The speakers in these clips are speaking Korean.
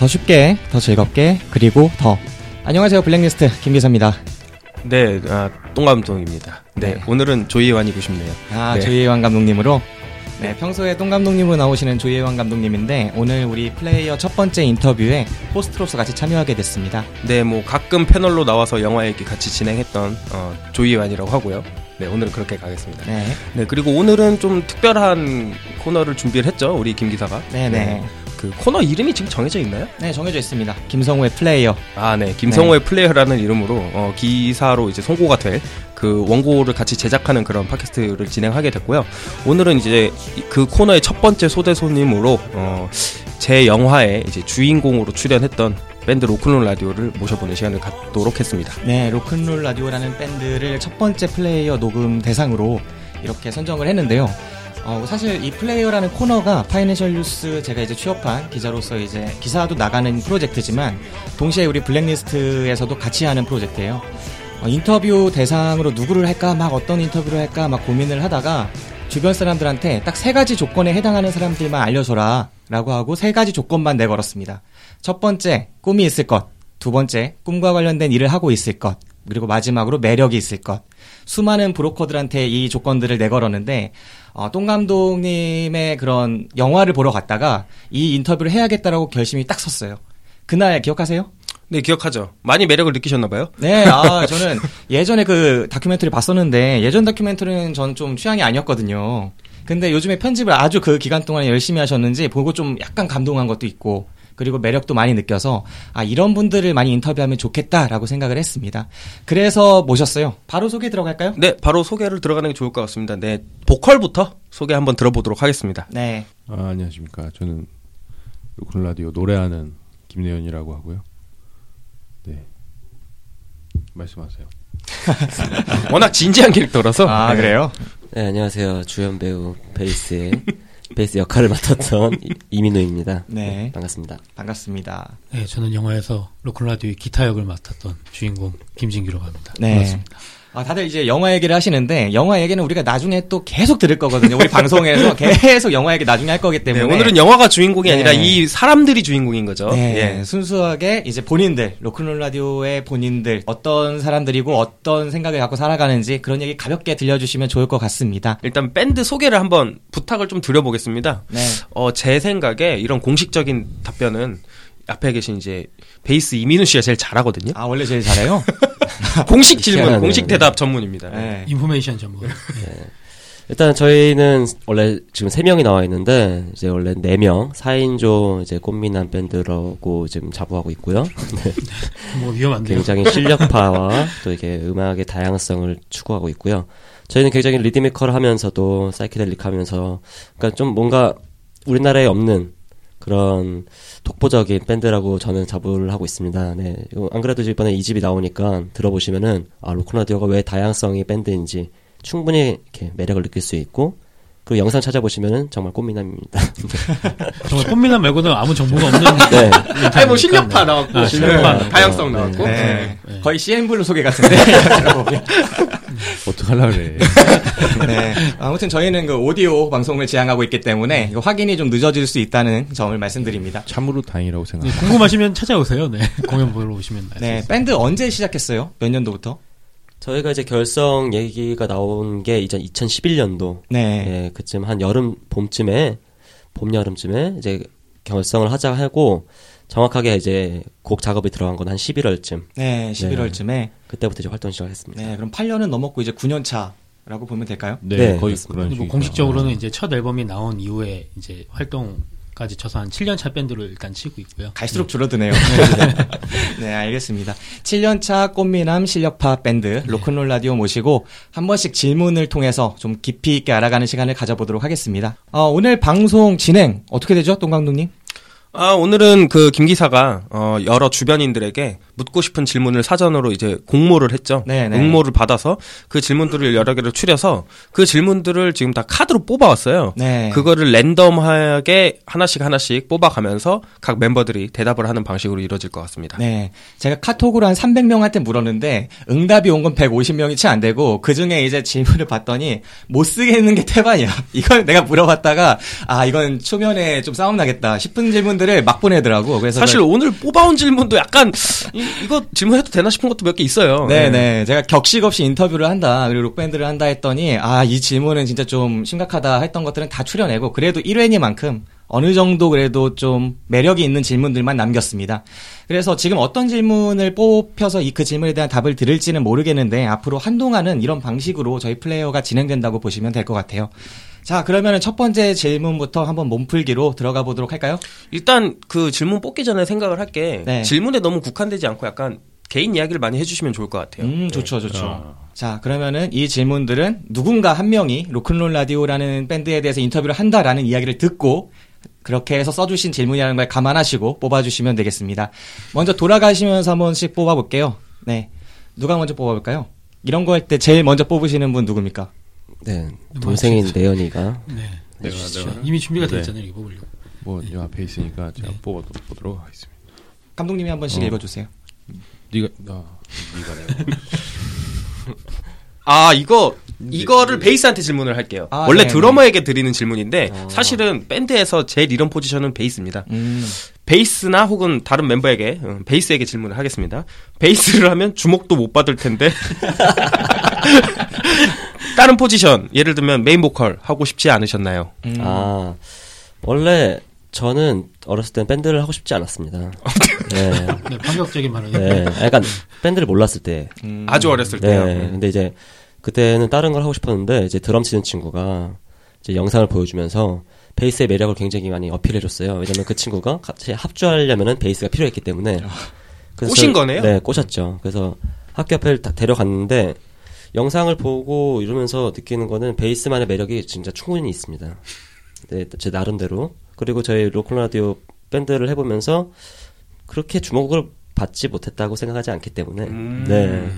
더 쉽게, 더 즐겁게, 그리고 더. 안녕하세요. 블랙리스트 김 기사입니다. 네, 아, 똥감독입니다. 네, 네. 오늘은 조이완이고 싶네요. 아, 네. 조희환 감독님으로. 네, 평소에 똥 감독님으로 나오시는 조희환 감독님인데 오늘 우리 플레이어 첫 번째 인터뷰에 호스트로서 같이 참여하게 됐습니다. 네, 뭐 가끔 패널로 나와서 영화 얘기 같이 진행했던 어, 조이완이라고 하고요. 네, 오늘은 그렇게 가겠습니다. 네, 네, 그리고 오늘은 좀 특별한 코너를 준비를 했죠, 우리 김 기사가. 네, 네. 그 코너 이름이 지금 정해져 있나요? 네, 정해져 있습니다. 김성우의 플레이어. 아, 네. 김성호의 플레이어라는 이름으로 어, 기사로 이제 송고가 될 그 원고를 같이 제작하는 그런 팟캐스트를 진행하게 됐고요. 오늘은 이제 이- 그 코너의 첫 번째 초대 손님으로 어, 제 영화에 이제 주인공으로 출연했던 밴드 로큰롤 라디오를 모셔보는 시간을 갖도록 했습니다. 네, 로큰롤 라디오라는 밴드를 첫 번째 플레이어 녹음 대상으로 이렇게 선정을 했는데요. 어, 사실 이 플레이어라는 코너가 파이낸셜 뉴스 제가 이제 취업한 기자로서 이제 기사도 나가는 프로젝트지만 동시에 우리 블랙리스트에서도 같이 하는 프로젝트예요. 어, 인터뷰 대상으로 누구를 할까 막 어떤 인터뷰를 할까 막 고민을 하다가 주변 사람들한테 딱 세 가지 조건에 해당하는 사람들만 알려줘라 라고 하고 세 가지 조건만 내걸었습니다. 첫 번째, 꿈이 있을 것. 두 번째, 꿈과 관련된 일을 하고 있을 것. 그리고 마지막으로 매력이 있을 것. 수많은 브로커들한테 이 조건들을 내걸었는데, 어, 똥 감독님의 그런 영화를 보러 갔다가 이 인터뷰를 해야겠다라고 결심이 딱 섰어요. 그날 기억하세요? 네, 기억하죠. 많이 매력을 느끼셨나봐요. 네, 아, 저는 예전에 그 다큐멘터리 봤었는데, 예전 다큐멘터리는 저는 좀 취향이 아니었거든요. 근데 요즘에 편집을 아주 그 기간 동안에 열심히 하셨는지 보고 좀 약간 감동한 것도 있고, 그리고 매력도 많이 느껴서, 아, 이런 분들을 많이 인터뷰하면 좋겠다라고 생각을 했습니다. 그래서 모셨어요. 바로 소개 들어갈까요? 네, 바로 소개를 들어가는 게 좋을 것 같습니다. 네, 보컬부터 소개 한번 들어보도록 하겠습니다. 네. 아, 안녕하십니까. 저는 로큰 라디오 노래하는 김내연이라고 하고요. 네. 말씀하세요. 워낙 진지한 캐릭터라서. 아, 그래요? 네, 안녕하세요. 주연 배우 베이스의 베이스 역할을 맡았던 이- 이민호입니다. 네. 반갑습니다. 반갑습니다. 네, 저는 영화에서 로컬라디오의 기타 역을 맡았던 주인공 김진기라고 합니다. 네. 반갑습니다. 아, 다들 이제 영화 얘기를 하시는데, 영화 얘기는 우리가 나중에 또 계속 들을 거거든요. 우리 방송에서 계속 영화 얘기 나중에 할 거기 네, 때문에. 오늘은 영화가 주인공이 네. 아니라 이 사람들이 주인공인 거죠. 네, 예. 순수하게 이제 본인들, 로큰롤 라디오의 본인들, 어떤 사람들이고 어떤 생각을 갖고 살아가는지 그런 얘기 가볍게 들려주시면 좋을 것 같습니다. 일단 밴드 소개를 한번 부탁을 좀 드려보겠습니다. 네. 어, 제 생각에 이런 공식적인 답변은 앞에 계신 이제 베이스 이민우 씨가 제일 잘하거든요. 아, 원래 제일 잘해요? 공식 질문, 희한하네. 공식 대답 전문입니다. 네. 인포메이션 전문. 일단 저희는 원래 지금 3명이 나와 있는데 이제 원래 4명 4인조 이제 꽃미남 밴드라고 지금 자부하고 있고요. 네, 뭐 위험한데요. 굉장히 실력파와 또 이게 음악의 다양성을 추구하고 있고요. 저희는 굉장히 리드미컬 하면서도 사이키델릭 하면서 그러니까 좀 뭔가 우리나라에 없는 그런 독보적인 밴드라고 저는 자부를 하고 있습니다. 네. 안 그래도 이번에 2집이 나오니까 들어보시면은 아, 로큰롤라디오가 왜 다양성의 밴드인지 충분히 이렇게 매력을 느낄 수 있고 그리고 영상 찾아보시면은 정말 꽃미남입니다. 정말 꽃미남 말고는 아무 정보가 없는. 네. 아니 뭐 실력파 나왔고, 아, 실력파. 네, 다양성 나왔고. 네. 네. 거의 CN블루 소개 같은데. 들어보면. 어떡하려 그래. 네. 아무튼 저희는 그 오디오 방송을 지향하고 있기 때문에 이거 확인이 좀 늦어질 수 있다는 점을 말씀드립니다. 참으로 다행이라고 네, 생각합니다. 궁금하시면 찾아오세요. 네. 공연 보러 오시면. 네. 밴드 언제 시작했어요? 몇 년도부터? 저희가 이제 결성 얘기가 나온 게 이제 2011년도 네. 예, 그쯤 한 여름 봄쯤에 봄 여름쯤에 이제 결성을 하자 하고 정확하게 이제 곡 작업이 들어간 건 한 11월쯤 네. 11월쯤에. 그때부터 이제 활동 시작했습니다. 네. 그럼 8년은 넘었고 이제 9년 차라고 보면 될까요? 네, 네, 거의 그렇습니다. 그런 뭐 식이죠. 공식적으로는 아. 이제 첫 앨범이 나온 이후에 이제 활동 까지 쳐서 한 7년차 밴드로 일단 치고 있고요. 갈수록 줄어드네요. 네, 알겠습니다. 7년차 꽃미남 실력파 밴드 로큰롤 라디오 모시고 한 번씩 질문을 통해서 좀 깊이 있게 알아가는 시간을 가져보도록 하겠습니다. 어, 오늘 방송 진행 어떻게 되죠, 동 감독님? 아, 오늘은 그 김 기사가 어, 여러 주변인들에게 묻고 싶은 질문을 사전으로 이제 공모를 했죠. 네네. 응모를 받아서 그 질문들을 여러 개를 추려서 그 질문들을 지금 다 카드로 뽑아왔어요. 네. 그거를 랜덤하게 하나씩 하나씩 뽑아가면서 각 멤버들이 대답을 하는 방식으로 이루어질 것 같습니다. 네. 제가 카톡으로 한 300명한테 물었는데 응답이 온 건 150명이 채 안 되고 그 중에 이제 질문을 봤더니 못 쓰겠는 게 태반이야. 이걸 내가 물어봤다가 아 이건 초면에 좀 싸움 나겠다 싶은 질문들을 막 보내더라고. 그래서 사실 오늘 뽑아온 질문도 약간 이, 이거 질문해도 되나 싶은 것도 몇 개 있어요. 네네. 제가 격식 없이 인터뷰를 한다, 그리고 록밴드를 한다 했더니, 아, 이 질문은 진짜 좀 심각하다 했던 것들은 다 추려내고, 그래도 1회니만큼 어느 정도 그래도 좀 매력이 있는 질문들만 남겼습니다. 그래서 지금 어떤 질문을 뽑혀서 이 그 질문에 대한 답을 들을지는 모르겠는데, 앞으로 한동안은 이런 방식으로 저희 플레이어가 진행된다고 보시면 될 것 같아요. 자, 그러면은 첫 번째 질문부터 한번 몸풀기로 들어가 보도록 할까요? 일단 그 질문 뽑기 전에 생각을 할게 네. 질문에 너무 국한되지 않고 약간 개인 이야기를 많이 해주시면 좋을 것 같아요. 음, 좋죠, 좋죠. 아. 자, 그러면은 이 질문들은 누군가 한 명이 로큰롤 라디오라는 밴드에 대해서 인터뷰를 한다라는 이야기를 듣고 그렇게 해서 써주신 질문이라는 걸 감안하시고 뽑아주시면 되겠습니다. 먼저 돌아가시면서 한 번씩 뽑아볼게요. 네. 누가 먼저 뽑아볼까요? 이런 거 할 때 제일 먼저 뽑으시는 분 누굽니까? 네, 동생인 내연이가 네. 내가 내가 이미 준비가 네. 됐잖아요. 이거 뽑으려고. 뭐이 앞에 있으니까 제가 네. 뽑아보도록 하겠습니다. 감독님이 한 번씩 어. 읽어주세요. 네가 아, 네가 내가 아 이거 이거를 베이스한테 질문을 할게요. 아, 원래 네, 드러머에게 드리는 질문인데 아. 사실은 밴드에서 제일 이런 포지션은 베이스입니다. 음, 베이스나 혹은 다른 멤버에게 음, 베이스에게 질문을 하겠습니다. 베이스를 하면 주목도 못 받을 텐데 다른 포지션 예를 들면 메인 보컬 하고 싶지 않으셨나요? 음. 아 원래 저는 어렸을 땐 밴드를 하고 싶지 않았습니다. 네, 네, 파격적인 발언이. 네, 약간 밴드를 몰랐을 때. 음. 아주 어렸을 네, 때요. 근데 이제 그때는 다른 걸 하고 싶었는데 이제 드럼 치는 친구가 이제 영상을 보여주면서 베이스의 매력을 굉장히 많이 어필해줬어요. 왜냐면 그 친구가 같이 합주하려면은 베이스가 필요했기 때문에. 그래서 꼬신 저- 거네요? 네, 꼬셨죠. 그래서 학교 앞에 다 데려갔는데 영상을 보고 이러면서 느끼는 거는 베이스만의 매력이 진짜 충분히 있습니다. 네, 제 나름대로. 그리고 저희 로큰롤 라디오 밴드를 해보면서 그렇게 주목을 받지 못했다고 생각하지 않기 때문에. 음. 네.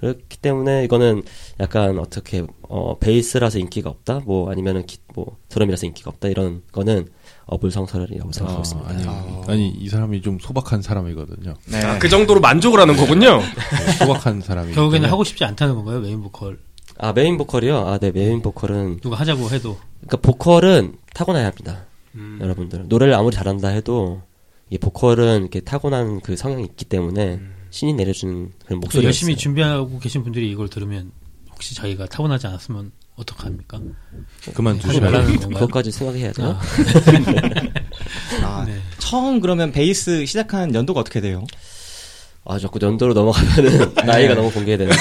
그렇기 때문에 이거는 약간 어떻게 어 베이스라서 인기가 없다 뭐 아니면은 기, 뭐 드럼이라서 인기가 없다 이런 거는 어불성설이라고 생각하고 아, 있습니다. 아니 아. 아니 이 사람이 좀 소박한 사람이거든요. 네. 아, 그 정도로 만족을 하는 거군요. 네, 소박한 사람이. 결국에는 하고 싶지 않다는 건가요? 메인 보컬. 아 메인 보컬이요? 아네 메인 보컬은 누가 하자고 해도. 그러니까 보컬은 타고나야 합니다. 음. 여러분들 노래를 아무리 잘한다 해도 이 보컬은 이렇게 타고난 그 성향이 있기 때문에 음. 신이 내려주는 그런 또 목소리가 열심히. 준비하고 계신 분들이 이걸 들으면 혹시 자기가 타고나지 않았으면 어떡합니까? 그만 하지 두시면 말라는 그- 건가요? 그것까지 생각해야 돼요. 아, 아, 네. 처음 그러면 베이스 시작한 연도가 어떻게 돼요? 아, 자꾸 연도로 넘어가면은 나이가 너무 공개되는데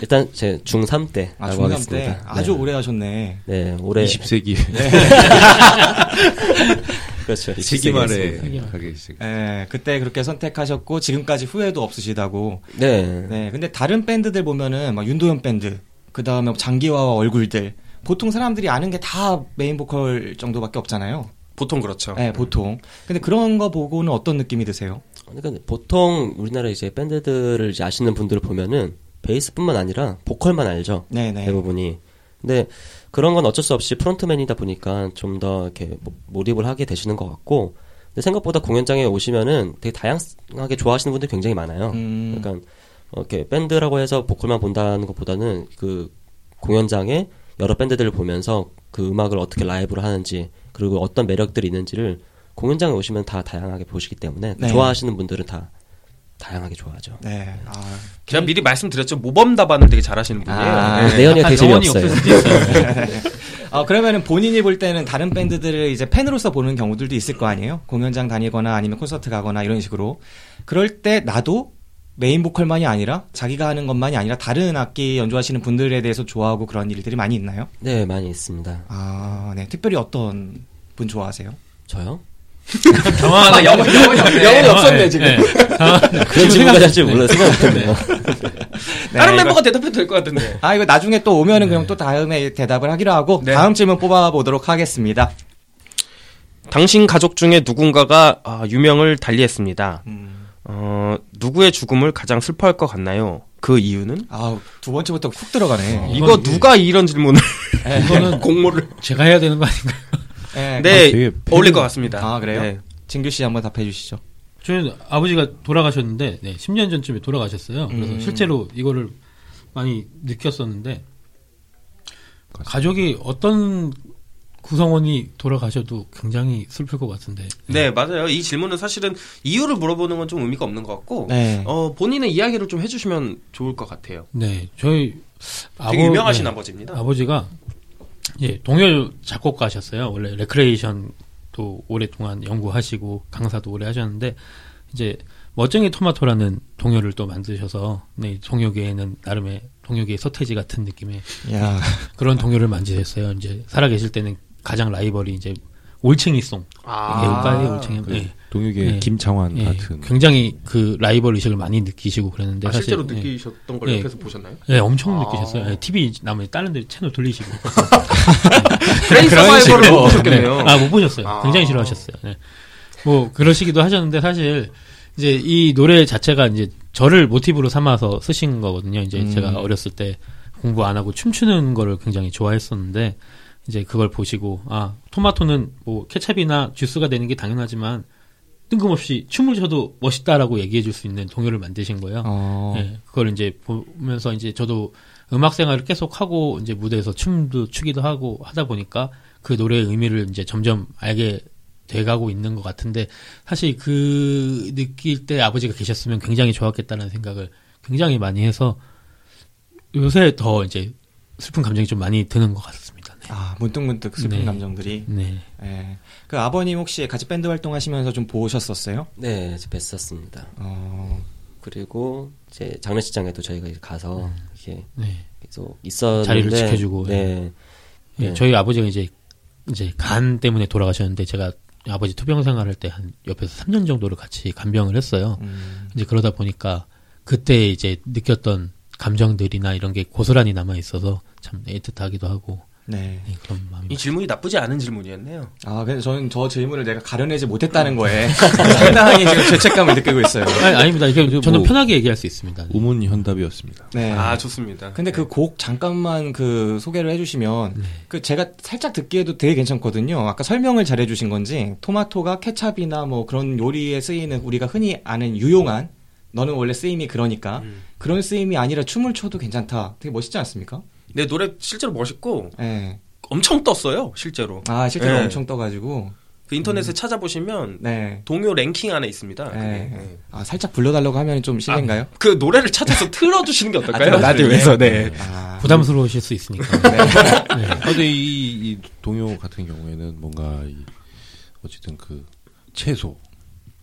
일단 제 중3 때라고 아, 중삼 하겠습니다. 때 아주 네. 오래 하셨네. 네, 올해 20세기 그렇죠. 20세기 세기 말에 했습니다. 가게 시작. 예, 그때 그렇게 선택하셨고 지금까지 후회도 없으시다고. 네. 네, 근데 다른 밴드들 보면은 막 윤도현 밴드, 그 다음에 장기화와 얼굴들. 보통 사람들이 아는 게 다 메인 보컬 정도밖에 없잖아요. 보통 그렇죠. 네, 보통. 근데 그런 거 보고는 어떤 느낌이 드세요? 그러니까 보통 우리나라 이제 밴드들을 이제 아시는 분들을 보면은 베이스뿐만 아니라 보컬만 알죠. 네, 네. 대부분이. 근데 그런 건 어쩔 수 없이 프론트맨이다 보니까 좀 더 이렇게 모- 몰입을 하게 되시는 것 같고, 근데 생각보다 공연장에 오시면은 되게 다양하게 좋아하시는 분들이 굉장히 많아요. 음. 그러니까 어, 이렇게 밴드라고 해서 보컬만 본다는 것보다는 그 공연장에 여러 밴드들을 보면서 그 음악을 어떻게 라이브를 하는지 그리고 어떤 매력들이 있는지를 공연장에 오시면 다 다양하게 보시기 때문에 네. 좋아하시는 분들은 다 다양하게 좋아하죠. 네. 아, 제가 미리 말씀드렸죠. 모범 답안을 되게 잘하시는 분이에요. 아, 네. 내연이가 되게 재미없어요. 없을 수도 있어요. 아, 그러면은 본인이 볼 때는 다른 밴드들을 이제 팬으로서 보는 경우들도 있을 거 아니에요? 공연장 다니거나 아니면 콘서트 가거나 이런 식으로. 그럴 때 나도 메인 보컬만이 아니라 자기가 하는 것만이 아니라 다른 악기 연주하시는 분들에 대해서 좋아하고 그런 일들이 많이 있나요? 네, 많이 있습니다. 아, 네. 특별히 어떤 분 좋아하세요? 저요? 당황하는 영혼이 없네. 영혼이 없었네, 지금. 그런 질문까지 할줄 몰라 생각 못했네요. 네, 다른 멤버가 대답해도 될 것 같은데. 아, 이거 나중에 또 오면은 그럼 또 다음에 대답을 하기로 하고 네. 다음 질문 뽑아보도록 하겠습니다. 당신 가족 중에 누군가가 아, 유명을 달리했습니다. 음, 어, 누구의 죽음을 가장 슬퍼할 것 같나요? 그 이유는? 아, 두 번째부터 쿡 들어가네. 이- 이거 누가 이런 질문을 이거는 공모를 제가 해야 되는 거 아닌가요? 네. 네 되게 어울릴 팬- 것 같습니다. 아, 그래요? 네. 진규 씨 한번 답해 주시죠. 저는 아버지가 돌아가셨는데 네, 10년 전쯤에 돌아가셨어요. 그래서 음. 실제로 이거를 많이 느꼈었는데 가족이 어떤 구성원이 돌아가셔도 굉장히 슬플 것 같은데. 네 맞아요. 이 질문은 사실은 이유를 물어보는 건 좀 의미가 없는 것 같고 네. 어, 본인의 이야기를 좀 해주시면 좋을 것 같아요. 네, 저희 되게 유명하신 네, 아버지입니다. 아버지가 예, 동요 작곡가셨어요. 원래 레크레이션도 오랫동안 연구하시고 강사도 오래 하셨는데 이제 멋쟁이 토마토라는 동요를 또 만드셔서 네, 동요계에는 나름의 동요계의 서태지 같은 느낌의 야, 그런 동요를 만드셨어요. 이제 살아계실 때는 가장 라이벌이 이제 올챙이송 아. 개우가의 올챙이 그 예. 동역의 네. 김창완 예, 같은 굉장히 그 라이벌 의식을 많이 느끼시고 그랬는데 아, 사실 실제로 예. 느끼셨던 걸 예. 옆에서 보셨나요? 예, 엄청 아. 느끼셨어요. 예, TV 나머지 다른 데 채널 돌리시고. 그레이 서바이벌을 못 보셨겠네요. 아, 못 보셨어요. 아. 굉장히 싫어하셨어요. 네. 뭐, 그러시기도 하셨는데, 사실, 이제 이 노래 자체가 이제 저를 모티브로 삼아서 쓰신 거거든요. 이제 음. 제가 어렸을 때 공부 안 하고 춤추는 거를 굉장히 좋아했었는데, 이제 그걸 보시고, 아, 토마토는 뭐 케찹이나 주스가 되는 게 당연하지만, 뜬금없이 춤을 춰도 멋있다라고 얘기해 줄 수 있는 동요를 만드신 거예요. 어, 예, 그걸 이제 보면서 이제 저도 음악 생활을 계속 하고 이제 무대에서 춤도 추기도 하고 하다 보니까 그 노래의 의미를 이제 점점 알게 돼가고 있는 것 같은데 사실 그 느낄 때 아버지가 계셨으면 굉장히 좋았겠다는 생각을 굉장히 많이 해서 요새 더 이제 슬픈 감정이 좀 많이 드는 것 같습니다. 네. 아, 문득문득 슬픈 네. 감정들이. 네. 예. 그 아버님 혹시 같이 밴드 활동하시면서 좀 보셨었어요? 네, 이제 뵀었습니다. 어, 그리고 이제 장례식장에도 저희가 가서 이렇게 네. 계속 있었는데 자리를 지켜주고, 네. 예, 네. 저희 아버지가 이제 이제 간 때문에 돌아가셨는데 제가 아버지 투병 생활할 때 한 옆에서 3년 정도를 같이 간병을 했어요. 음, 이제 그러다 보니까 그때 이제 느꼈던 감정들이나 이런 게 고스란히 남아 있어서 참 애틋하기도 하고 네. 네, 그런 마음이 이 질문이 나쁘지 않은 질문이었네요. 아, 근데 저는 저 질문을 내가 가려내지 못했다는 거에 상당히 지금 죄책감을 느끼고 있어요. 아니, 아닙니다. 이게 저는 뭐- 편하게 얘기할 수 있습니다. 우문 현답이었습니다. 네. 아 좋습니다. 근데 그 곡 잠깐만 그 소개를 해주시면 네. 그 제가 살짝 듣기에도 되게 괜찮거든요. 아까 설명을 잘 해주신 건지 토마토가 케찹이나 뭐 그런 요리에 쓰이는 우리가 흔히 아는 유용한 너는 원래 쓰임이 그러니까 음. 그런 쓰임이 아니라 춤을 춰도 괜찮다. 되게 멋있지 않습니까? 내 노래 실제로 멋있고 네. 엄청 떴어요. 실제로. 아 실제로 네. 엄청 떠가지고 그 인터넷에 찾아보시면 네. 동요 랭킹 안에 있습니다. 그게. 네. 네. 아 살짝 불러달라고 하면 좀 실례인가요? 그 노래를 찾아서 틀어주시는 게 어떨까요? 아, 라디오에서 게? 네. 아, 부담스러우실 수 있으니까. 아, 근데 이, 이 동요 같은 경우에는 뭔가 이 어쨌든 그 채소,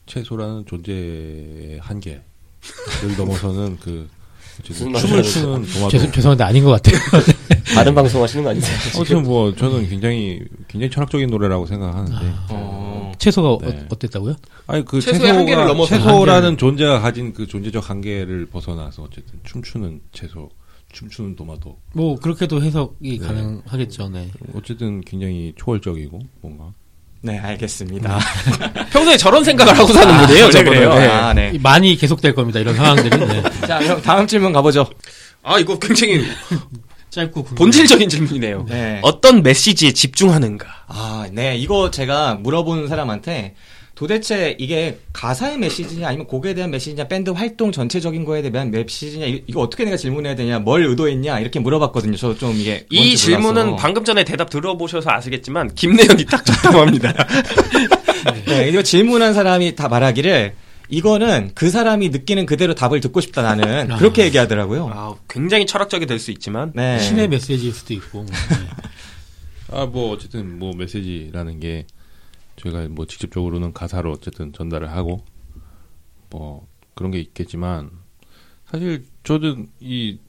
채소라는 존재의 한계 를 넘어서는 그 춤을 하는 추는 동화도 죄송, 죄송한데 아닌 것 같아요. 다른 방송 하시는 거 아니세요? 아무튼 뭐 저는 굉장히 굉장히 철학적인 노래라고 생각하는데 어, 채소가 네. 어, 어땠다고요? 아니 그 채소의 채소가 한계를 넘어서 채소라는 존재가 가진 그 존재적 한계를 벗어나서 어쨌든 춤추는 채소, 춤추는 도마도 뭐 그렇게도 해석이 네. 가능하겠죠. 네. 어쨌든 굉장히 초월적이고 뭔가 네 알겠습니다. 평소에 저런 생각을 하고 사는 분이에요. 원래 저분은. 그래요? 네. 아, 네. 많이 계속될 겁니다. 이런 상황들이 네. 자 그럼 다음 질문 가보죠. 아 이거 굉장히 짧고 궁금한- 본질적인 질문이네요. 네. 어떤 메시지에 집중하는가? 아, 네. 이거 제가 물어본 사람한테 도대체 이게 가사의 메시지냐 아니면 곡에 대한 메시지냐 밴드 활동 전체적인 거에 대한 메시지냐 이- 이거 어떻게 내가 질문해야 되냐 뭘 의도했냐 이렇게 물어봤거든요. 저 좀 이게 이 질문은 몰라서. 방금 전에 대답 들어보셔서 아시겠지만 김내연이 딱 적당합니다. 네, 이거 질문한 사람이 다 말하기를 이거는 그 사람이 느끼는 그대로 답을 듣고 싶다 나는 아. 그렇게 얘기하더라고요. 아, 굉장히 철학적이 될 수 있지만 네. 신의 메시지일 수도 있고. 네. 아뭐 어쨌든 뭐 메시지라는 게 저희가 뭐 직접적으로는 가사로 어쨌든 전달을 하고 뭐 그런 게 있겠지만 사실 저는 이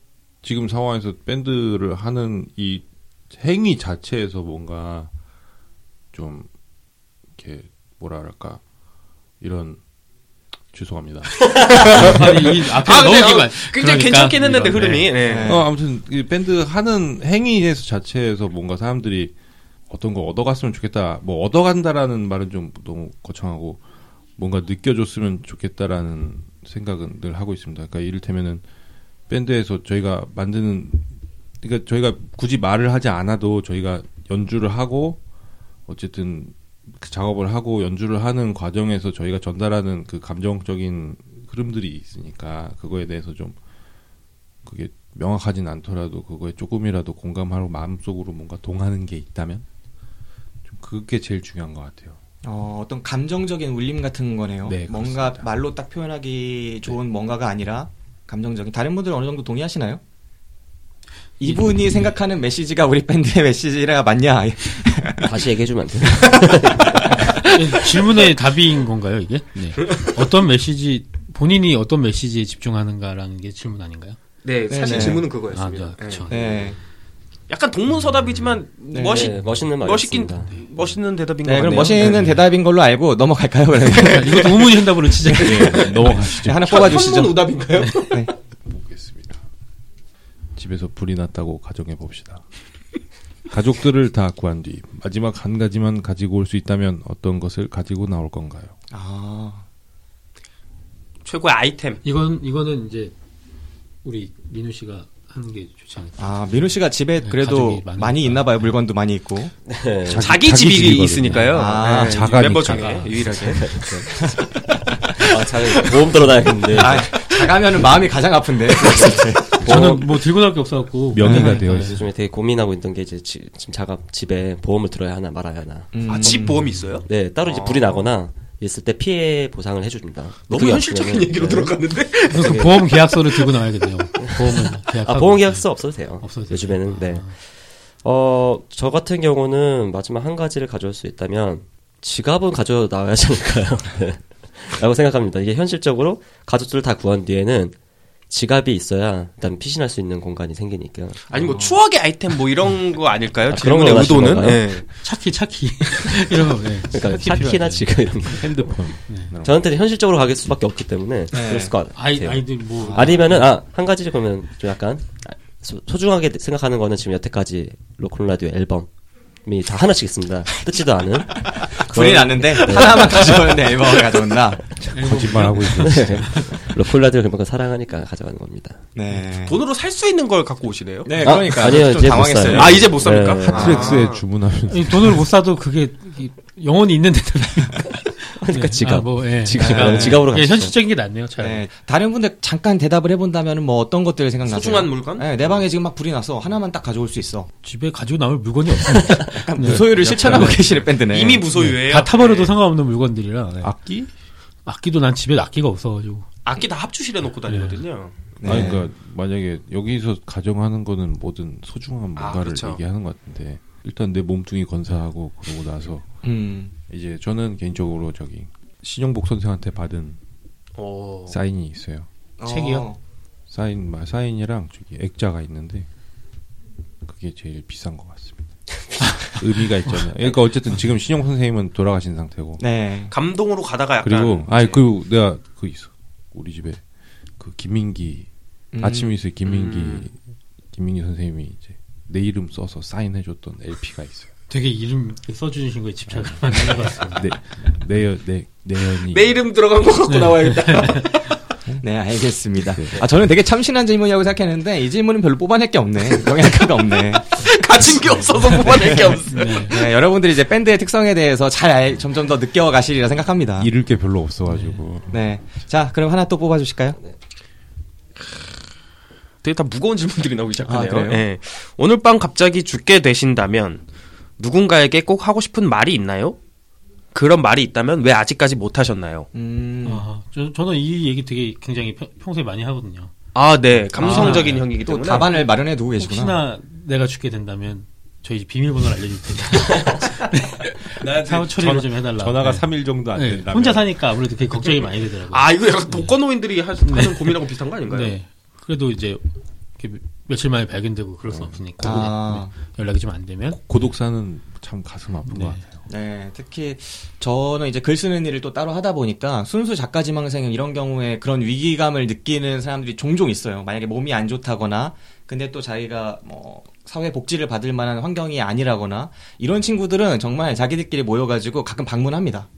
지금 상황에서 밴드를 하는 이 행위 자체에서 뭔가 좀 이렇게 뭐라 그럴까 이런 죄송합니다. 아니, 이 앞에 아, 너무 기가 어, 굉장히 괜찮긴 했는데 이런, 흐름이. 네. 네. 네. 어, 아무튼 이 밴드 하는 행위에서 자체에서 뭔가 사람들이 어떤 거 얻어갔으면 좋겠다. 뭐 얻어간다라는 말은 좀 너무 거창하고 뭔가 느껴줬으면 좋겠다라는 생각은 늘 하고 있습니다. 그러니까 이를테면은 밴드에서 저희가 만드는 그러니까 저희가 굳이 말을 하지 않아도 저희가 연주를 하고 어쨌든 그 작업을 하고 연주를 하는 과정에서 저희가 전달하는 그 감정적인 흐름들이 있으니까 그거에 대해서 좀 그게 명확하진 않더라도 그거에 조금이라도 공감하고 마음속으로 뭔가 동하는 게 있다면 좀 그게 제일 중요한 것 같아요. 어, 어떤 감정적인 울림 같은 거네요. 네, 뭔가 그렇습니다. 말로 딱 표현하기 좋은 뭔가가 아니라 감정적인. 다른 분들 어느 정도 동의하시나요? 이분이 생각하는 메시지가 우리 밴드의 메시지가 맞냐? 다시 얘기해주면 안 돼요? 예, 질문의 답인 건가요, 이게? 네. 어떤 메시지, 본인이 어떤 메시지에 집중하는가라는 게 질문 아닌가요? 네, 사실 네. 질문은 아, 그거였습니다. 네, 그쵸. 네. 약간 동문서답이지만 네. 멋있 네, 멋있는 멋있긴 말이었습니다. 멋있는 대답인 것 네, 같네요. 그럼 멋있는 대답인 걸로 알고 넘어갈까요, 그러면? 이것도 의문이 현답으로 치자. 넘어가시죠. 하나 뽑아 주시죠. 현문 오답인가요? 네. 보겠습니다. 집에서 불이 났다고 가정해 봅시다. 가족들을 다 구한 뒤 마지막 한 가지만 가지고 올 수 있다면 어떤 것을 가지고 나올 건가요? 아, 최고의 아이템. 이건, 이거는 이제, 우리 민우 씨가 하는 게 좋지 않을까. 아, 민우 씨가 집에 네, 그래도 많으니까. 많이 있나 봐요. 물건도 많이 있고. 네. 자기- 자기, 집이 집이거든요. 있으니까요. 아, 네, 자가니까. 멤버 중에 유일하게. 아, 잘 보험 들어놔야겠는데. 아, 자가면은 마음이 가장 아픈데. 저는 뭐 들고 나올 게 없어갖고. 명의가 네. 되어 네. 있어요. 요즘에 되게 고민하고 있던 게 이제 지, 금 자갑 집에 보험을 들어야 하나 말아야 하나. 음. 아, 집 보험이 있어요? 네, 따로 이제 아. 불이 나거나 있을 때 피해 보상을 해줍니다. 너무 현실적인 얘기로 네. 들어갔는데. 그래서 그 보험 계약서를 들고 나와야겠네요. 보험을 계약하고. 아, 보험 계약서 없어도 돼요. 없어도 돼요. 요즘에는 네. 어, 저 같은 경우는 마지막 한 가지를 가져올 수 있다면 지갑은 가져 나와야지 않을까요? 네. 라고 생각합니다. 이게 현실적으로 가족들을 다 구한 뒤에는 지갑이 있어야 일단 피신할 수 있는 공간이 생기니까. 아니 뭐 추억의 아이템 뭐 이런 거 아닐까요? 아, 그런 원하시는 의도는. 네. 차키, 차키. 이런 거, 네. 그러니까 차키 차키나. 지갑 이런 거. 핸드폰. 저한테는 현실적으로 가길 수밖에 없기 때문에 그랬을 것 같아요. 아이, 아이들 뭐. 아니면은 아 한 가지 그러면 좀 약간 소, 소중하게 생각하는 거는 지금 여태까지 로컬 라디오 앨범 이 다 하나씩 있습니다. 뜯지도 않은 불이 났는데 네. 하나만 가져오는데 앨범을 가져온다. 거짓말 하고 있어 라디오 그만큼 사랑하니까 가져가는 겁니다. 네. 돈으로 살 수 있는 걸 갖고 오시네요. 네, 아, 그러니까 아니에요, 좀 이제 못 당황했어요. 아, 이제 못 삽니까? 네. 아. 트랙스에 주문하면 이 돈을 못 사도 그게 이- 영원히 있는 데들. 그러니까 지갑. 아, 뭐, 예. 지갑. 아, 지갑으로 예, 가시죠. 현실적인 게 낫네요, 차라리. 네. 다른 분들 잠깐 대답을 해본다면 뭐 어떤 것들 생각나세요? 소중한 물건? 네, 내 방에 지금 막 불이 나서 하나만 딱 가져올 수 있어. 집에 가지고 남을 물건이 없습니다. 약간 무소유를 실천하고 계시는 밴드네. 이미 무소유예요. 다 타버려도 상관없는 물건들이라. 네. 악기? 악기도 난 집에 악기가 없어가지고. 악기 다 합주실에 놓고 다니거든요. 네. 아니 그러니까 만약에 여기서 가정하는 거는 뭐든 소중한 아, 뭔가를 그렇죠. 얘기하는 것 같은데 일단 내 몸뚱이 건사하고 그러고 나서 음. 이제 저는 개인적으로 저기 신영복 선생한테 받은 오. 사인이 있어요. 책이요? 어. 사인 마- 사인이랑 저기 액자가 있는데 그게 제일 비싼 것 같습니다. 의미가 있잖아요. 그러니까 어쨌든 지금 신영 선생님은 돌아가신 상태고 네. 감동으로 가다가 약간 그리고 아니 그리고 내가 그 있어 우리 집에 그 김민기 음. 아침 이슬 김민기 음. 김민기 선생님이 이제 내 이름 써서 사인해줬던 LP가 있어요. 되게 이름 써주신 거에 집착을 많이 같습니다. 내 내연 내 내연이 내 이름 들어간 거 갖고 나와야겠다. 네, 알겠습니다. 아, 저는 되게 참신한 질문이라고 생각했는데, 이 질문은 별로 뽑아낼 게 없네. 영양가가 없네. 가진 게 없어서 뽑아낼 게 없어. 네, 여러분들이 이제 밴드의 특성에 대해서 잘 알- 점점 더 느껴가시리라 생각합니다. 잃을 게 별로 없어가지고 네. 자, 그럼 하나 또 뽑아주실까요? 되게 다 무거운 질문들이 나오기 시작하네요. 아? 예. 오늘 밤 갑자기 죽게 되신다면 누군가에게 꼭 하고 싶은 말이 있나요? 그런 말이 있다면 왜 아직까지 못 하셨나요? 음. 아, 저, 저는 이 얘기 되게 굉장히 평, 평소에 많이 하거든요. 아, 네. 감성적인 아, 형이기 또 때문에. 답안을 마련해 두고 계시구나. 혹시나 내가 죽게 된다면 저희 집 비밀번호를 알려줄 테니까 사후 처리를 좀 해달라. 전화가 네. 3일 정도 안 네, 된다면 혼자 사니까 아무래도 되게 걱정이 많이 되더라고요. 아, 이거 약간 독거노인들이 하- 하는 고민하고 비슷한 거 아닌가요? 네. 그래도 이제 이렇게 며칠 만에 발견되고 그럴 수 없으니까 아. 네. 연락이 좀 안 되면 고독사는 참 가슴 아픈 네. 것 같아요. 네, 특히 저는 이제 글 쓰는 일을 또 따로 하다 보니까 순수 작가 지망생은 이런 경우에 그런 위기감을 느끼는 사람들이 종종 있어요. 만약에 몸이 안 좋다거나, 근데 또 자기가 뭐 사회 복지를 받을 만한 환경이 아니라거나 이런 친구들은 정말 자기들끼리 모여가지고 가끔 방문합니다.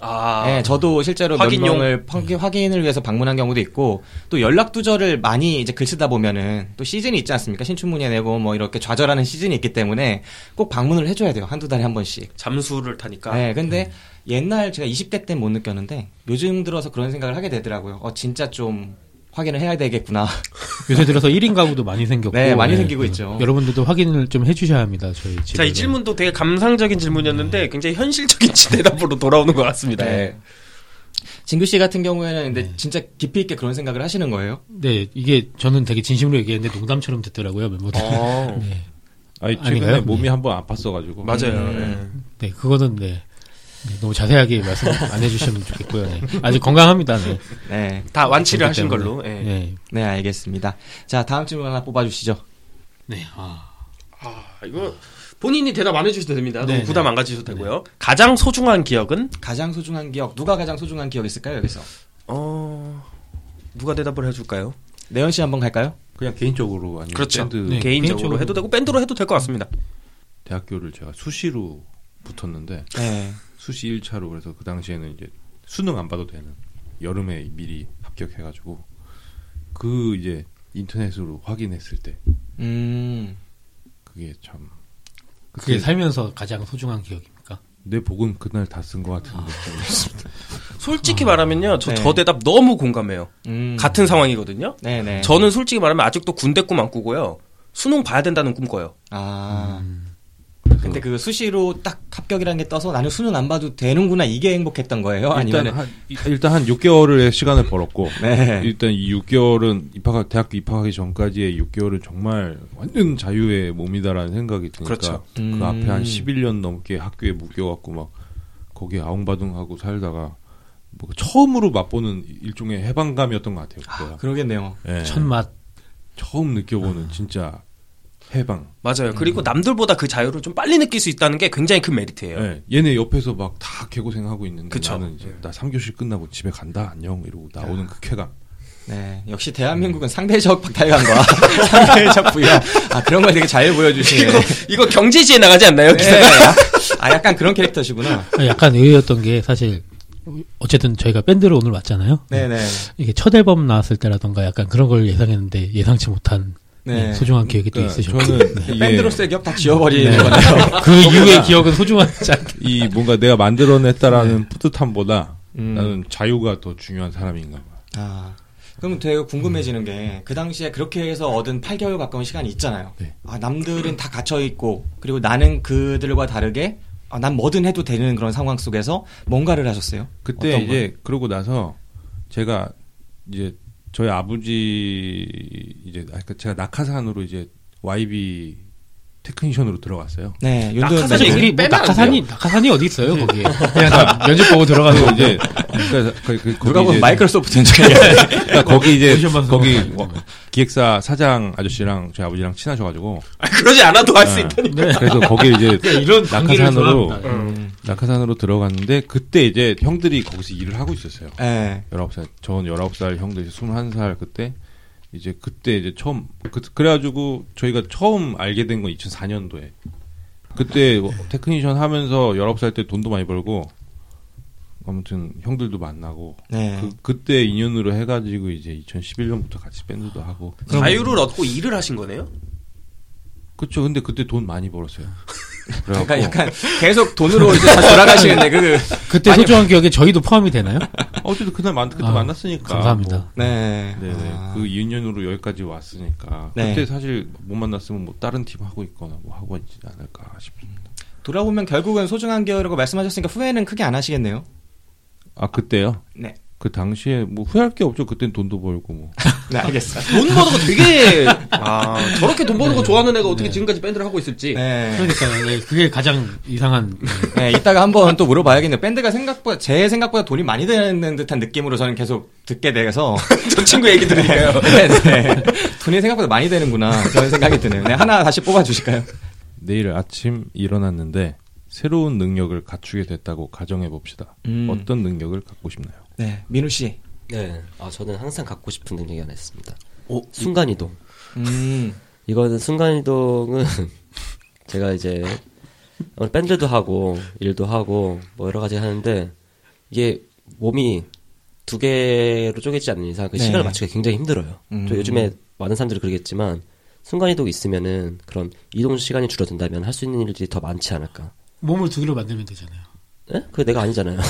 아, 네, 저도 실제로 확인용? 몇 명을 확인- 확인을 위해서 방문한 경우도 있고 또 연락 두절을 많이 이제 글 쓰다 보면은 또 시즌이 있지 않습니까? 신춘문예 내고 뭐 이렇게 좌절하는 시즌이 있기 때문에 꼭 방문을 해줘야 돼요. 한두 달에 한 번씩. 잠수를 타니까. 네, 근데 옛날 제가 20대 때 못 느꼈는데 요즘 들어서 그런 생각을 하게 되더라고요. 어, 진짜 좀 확인을 해야 되겠구나. 요새 들어서 1인 가구도 많이 생겼고 네, 많이 예, 생기고 그 있죠. 여러분들도 확인을 좀 해주셔야 합니다. 저희 집에. 자, 이 질문도 되게 감상적인 질문이었는데 굉장히 현실적인 대답으로 돌아오는 것 같습니다. 네. 진규 씨 같은 경우에는 근데 진짜 깊이 있게 그런 생각을 하시는 거예요? 네, 이게 저는 되게 진심으로 얘기했는데 농담처럼 듣더라고요 멤버들. 어, 네, 아니 최근에 아닌가요? 몸이 네. 한번 아팠어가지고 맞아요. 음. 네. 네, 그거는 네. 네, 너무 자세하게 말씀 안 해주시면 좋겠고요. 네. 아직 건강합니다. 네. 네. 다 완치를 하신 때문에. 걸로. 예. 네. 네, 알겠습니다. 자, 다음 질문 하나 뽑아주시죠. 네. 아. 아, 이거 본인이 대답 안 해주셔도 됩니다. 너무 네, 부담 네. 안 가지셔도 되고요. 가장 소중한 기억은? 가장 소중한 기억, 누가 가장 소중한 기억 있을까요, 여기서? 어, 누가 대답을 해줄까요? 내연 씨 한번 갈까요? 그냥 개인적으로 아니면 그렇죠. 밴드 네. 개인적으로 개인적으로. 해도 되고 밴드로 해도 될 것 같습니다. 대학교를 제가 수시로 붙었는데 네. 수시 1차로 그래서 그 당시에는 이제 수능 안 봐도 되는 여름에 미리 합격해가지고 그 이제 인터넷으로 확인했을 때 음, 그게 참 그게 살면서 가장 소중한 기억입니까? 내 복은 그날 다 쓴 것 같은 느낌이었습니다. 솔직히 말하면요, 저, 네. 저 대답 너무 공감해요. 음. 같은 상황이거든요. 네네. 저는 솔직히 말하면 아직도 군대 꿈 안 꾸고요. 수능 봐야 된다는 꿈 꿔요. 아. 음. 근데 그 수시로 딱 합격이라는 게 떠서 나는 수능 안 봐도 되는구나 이게 행복했던 거예요? 일단 아니면 한 일단 한 6개월의 시간을 벌었고 네. 일단 이 6개월은 입학 대학교 입학하기 전까지의 6개월은 정말 완전 자유의 몸이다라는 생각이 드니까 그렇죠. 그 음. 앞에 한 11년 넘게 학교에 묶여갖고 막 거기에 아웅바둥하고 살다가 뭐 처음으로 맛보는 일종의 해방감이었던 것 같아요. 그때가. 그러겠네요. 예. 첫맛. 처음 느껴보는 진짜 해방. 맞아요. 그리고 남들보다 그 자유를 좀 빨리 느낄 수 있다는 게 굉장히 큰 메리트예요. 예. 얘네 옆에서 막 다 개고생하고 있는데 그쵸. 나는 이제 나 3교시 끝나고 집에 간다 안녕 이러고 나오는 그 쾌감. 네. 역시 대한민국은 상대적 박탈감과 상대적 부여. 아, 그런 걸 되게 잘 보여주시네. 이거 경제지에 나가지 않나요? 네. 아, 약간 그런 캐릭터시구나. 약간 의외였던 게 사실 어쨌든 저희가 밴드로 오늘 왔잖아요. 네네. 이게 첫 앨범 나왔을 때라던가 약간 그런 걸 예상했는데 예상치 못한 네. 네, 소중한 기억이 또 그러니까 있으셨고 저는 밴드로서의 기억 다 지워버리는 네. 거네요. 그 이후의 기억은 소중하지 않이 뭔가 내가 만들어냈다라는 뿌듯함보다 음. 나는 자유가 더 중요한 사람인가 봐. 아. 그럼 되게 궁금해지는 게, 그 당시에 그렇게 해서 얻은 8개월 가까운 시간이 있잖아요. 네. 아, 남들은 다 갇혀있고, 그리고 나는 그들과 다르게, 아, 난 뭐든 해도 되는 그런 상황 속에서 뭔가를 하셨어요? 그때 이제 그러고 나서 제가 이제 저희 아버지 이제 아, 그러니까 제가 낙하산으로 이제 YB 테크니션으로 들어갔어요. 네, 윤도현 낙하산 사실 배우. 얘기 거기 뭐 빼면 낙하산이 낙하산이 어디 있어요 거기에 그냥 다 면접 보고 거 이제 그러니까 그, 그, 누가 거기 보면 이제 마이크로소프트 연주가 그러니까 거기 이제. 거기 뭐 기획사 사장 아저씨랑 저희 아버지랑 친하셔가지고 아, 그러지 않아도 할수 네. 있다니까. 그래서 거기 이제 이런 낙하산으로 좋아합니다. 음. 낙하산으로 들어갔는데 그때 이제 형들이 거기서 일을 하고 있었어요. 네. 19살, 전 19살, 형들 21살 그때 이제 그때 이제 처음 그, 그래가지고 저희가 처음 알게 된 건 2004년도에 그때 뭐 technician 하면서 19살 때 돈도 많이 벌고 아무튼 형들도 만나고 네. 그, 그때 인연으로 해가지고 이제 2011년부터 같이 밴드도 하고 자유를 얻고 일을 하신 거네요? 그쵸 근데 그때 돈 많이 벌었어요 그러니까 약간 계속 돈으로 이제 다 돌아가시는데 그 그때 소중한 기억에 저희도 포함이 되나요? 어쨌든 그날 만, 그때 아, 만났으니까 감사합니다. 뭐. 네. 네네 아. 그 인연으로 여기까지 왔으니까 네. 그때 사실 못 만났으면 뭐 다른 팀 하고 있거나 뭐 하고 있지 않을까 싶습니다. 돌아보면 결국은 소중한 기억이라고 말씀하셨으니까 후회는 크게 안 하시겠네요. 아 그때요? 네. 그 당시에 뭐 후회할 게 없죠. 그땐 돈도 벌고 뭐. 네, 알겠어요. 돈 버는 거 되게 아 저렇게 돈 버는 거 좋아하는 애가 어떻게 지금까지 밴드를 하고 있을지. 네. 그러니까 네, 그게 가장 이상한 네, 이따가 한번 또 물어봐야겠네요. 밴드가 생각보다, 제 생각보다 돈이 많이 되는 듯한 느낌으로 저는 계속 듣게 돼서. 저 친구 얘기 들으니까요. 네, 네. 돈이 생각보다 많이 되는구나. 그런 생각이 드네요. 네, 하나 다시 뽑아 주실까요? 내일 아침 일어났는데 새로운 능력을 갖추게 됐다고 가정해 봅시다. 음. 어떤 능력을 갖고 싶나요? 네, 민우 씨. 네. 아, 저는 항상 갖고 싶은 능력이 하나 있습니다. 오, 순간 이동. 음, 이거는 순간 이동은 제가 이제 오늘 밴드도 하고 일도 하고 뭐 여러 가지 하는데 이게 몸이 두 개로 쪼개지 않는 이상 그 네. 시간을 맞추기 굉장히 힘들어요. 음. 또 요즘에 많은 사람들이 그러겠지만 순간 이동 있으면은 그런 이동 시간이 줄어든다면 할 수 있는 일들이 더 많지 않을까. 몸을 두 개로 만들면 되잖아요. 예? 그게 내가 아니잖아요.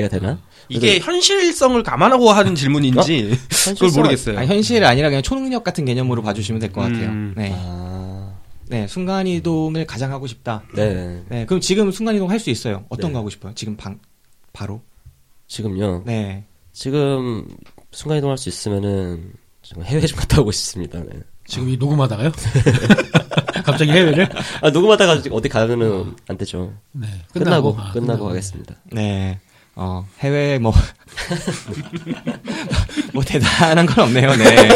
내가 되나? 이게 현실성을 감안하고 하는 질문인지 그걸 현실성을- 모르겠어요. 아, 현실 아니라 그냥 초능력 같은 개념으로 봐주시면 될 것 같아요. 음. 네. 아, 네, 순간 이동을 가장 하고 싶다. 네. 네, 그럼 지금 순간 이동 할 수 있어요. 어떤 네. 거 하고 싶어요? 지금 방, 바로? 지금요. 네. 지금 순간 이동 할 수 있으면은 지금 해외 좀 갔다 오고 싶습니다. 네. 지금 이 녹음하다가요? 갑자기 해외를? 아, 녹음하다가 어디 가면은 안 되죠. 네. 끝나고, 아, 끝나고 가겠습니다. 네. 어, 해외 뭐, 뭐 대단한 건 없네요. 네.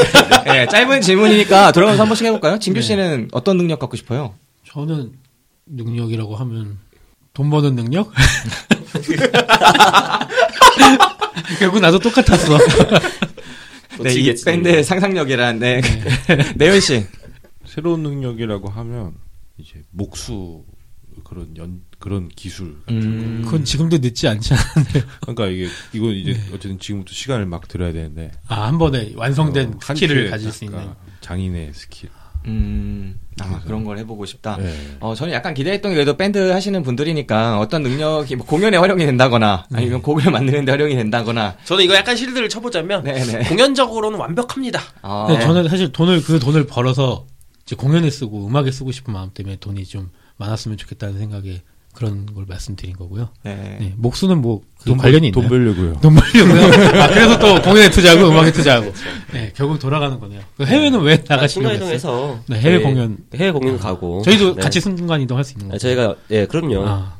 네, 짧은 질문이니까 돌아가면서 한 번씩 해볼까요? 진규 네. 씨는 어떤 능력 갖고 싶어요? 저는 능력이라고 하면 돈 버는 능력? 결국 나도 똑같았어. 네, 이 밴드의 상상력이란, 네. 내연 씨. 새로운 능력이라고 하면 이제 목수 그런 연 그런 기술 같은 음. 그건 지금도 늦지 않지 않아? 그러니까 이게 이건 이제 어쨌든 지금부터 시간을 막 들어야 되는데 아, 한 번에 완성된 어, 한 skill을 가질 수 딱, 있는. 아, 장인의 스킬. 음, 아, 그런 걸 해보고 싶다. 네. 어, 저는 약간 기대했던 게 그래도 밴드 하시는 분들이니까 어떤 능력이 뭐 공연에 활용이 된다거나 아니면 곡을 만드는데 활용이 된다거나. 저는 이거 약간 실드를 쳐보자면 네네. 공연적으로는 완벽합니다. 아, 근데 저는 사실 돈을, 그 돈을 벌어서 이제 공연에 쓰고 음악에 쓰고 싶은 마음 때문에 돈이 좀 많았으면 좋겠다는 생각에 그런 걸 말씀드린 거고요. 네. 네, 목수는 뭐, 그돈 관련이 벌- 있나요? 돈 벌려고요. 돈 벌려고요. 아, 그래서 또 공연에 투자하고 음악에 투자하고. 네, 결국 돌아가는 거네요. 그 해외는 왜 아, 했어요? 순간이동해서 네, 해외 저희 공연. 해외 공연 가고 저희도 네. 같이 순간 이동할 수 있는 아, 거죠. 저희가 예 그럼요. 아,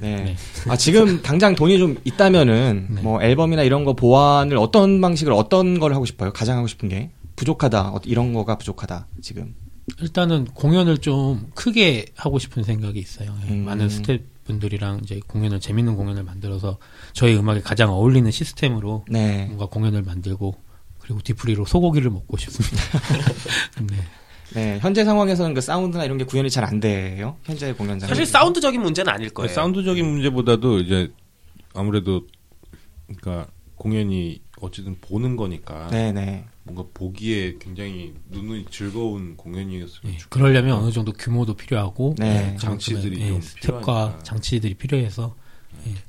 네. 네. 아, 지금 당장 돈이 좀 있다면은 네. 뭐 앨범이나 이런 거 보완을 어떤 방식을 어떤 걸 하고 싶어요? 가장 하고 싶은 게 부족하다. 어, 이런 거가 부족하다. 지금. 일단은 공연을 좀 크게 하고 싶은 생각이 있어요. 예, 음. 많은 스태프분들이랑 이제 공연을 재밌는 공연을 만들어서 저희 음악에 가장 어울리는 시스템으로 네. 뭔가 공연을 만들고 그리고 뒤풀이로 소고기를 먹고 싶습니다. 네. 네. 현재 상황에서는 그 사운드나 이런 게 구현이 잘 안 돼요. 현재 공연장. 사실 사운드적인 문제는 아닐 거예요. 사운드적인 문제보다도 이제 아무래도 그러니까 공연이 어쨌든 보는 거니까 네, 네. 뭔가 보기에 굉장히 눈이 즐거운 공연이었으면 예, 좋겠다. 그러려면 어느 정도 규모도 필요하고 네. 장치들이 예, 좀 스텝과 필요하니까. 장치들이 필요해서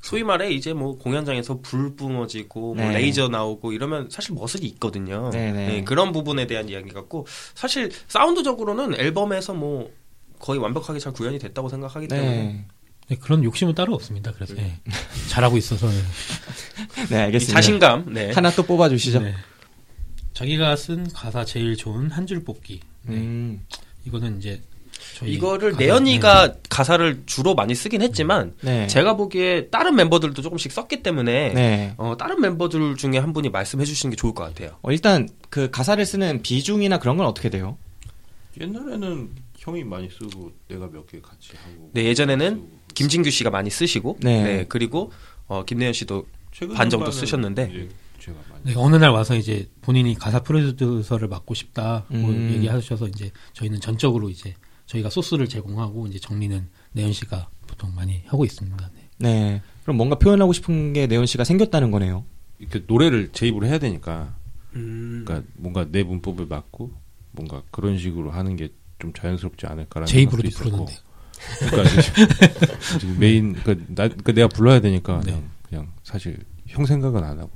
소위 말해 이제 뭐 공연장에서 불 뿜어지고 뭐 네. 레이저 나오고 이러면 사실 머슬이 있거든요. 네, 네. 네, 그런 부분에 대한 이야기 같고 사실 사운드적으로는 앨범에서 뭐 거의 완벽하게 잘 구현이 됐다고 생각하기 때문에 네. 네, 그런 욕심은 따로 없습니다. 그래서 예, 잘하고 있어서 예. 네, 이 알겠습니다. 자신감. 네. 하나 또 뽑아 주시죠. 네. 자기가 쓴 가사 제일 좋은 한 줄 뽑기. 네. 음. 이거는 이제 저희 이거를 가사- 내연이가 가사를 주로 많이 쓰긴 했지만 네. 제가 보기에 다른 멤버들도 조금씩 썼기 때문에 네. 어, 다른 멤버들 중에 한 분이 말씀해 주시는 게 좋을 것 같아요. 어, 일단 그 가사를 쓰는 비중이나 그런 건 어떻게 돼요? 옛날에는 형이 많이 쓰고 내가 몇 개 같이 하고. 네, 예전에는 쓰고. 김진규 씨가 많이 쓰시고 네. 네, 그리고 어, 김내연 씨도 최근 반 정도 쓰셨는데. 많이 네, 어느 날 와서 이제 본인이 가사 프로듀서를 맡고 싶다 뭐 음. 얘기하셔서 이제 저희는 전적으로 이제 저희가 소스를 제공하고 이제 정리는 내연 씨가 보통 많이 하고 있습니다. 네. 네. 그럼 뭔가 표현하고 싶은 게 내연 씨가 생겼다는 거네요. 이렇게 노래를 제 입으로 해야 되니까 음, 그러니까 뭔가 내 문법을 맞고 뭔가 그런 식으로 하는 게 좀 자연스럽지 않을까라는 제 입으로도. 부르는데 그러니까 지금, 메인 그러니까, 나, 그러니까 내가 불러야 되니까 네. 그냥, 그냥 사실 형 생각은 안 하고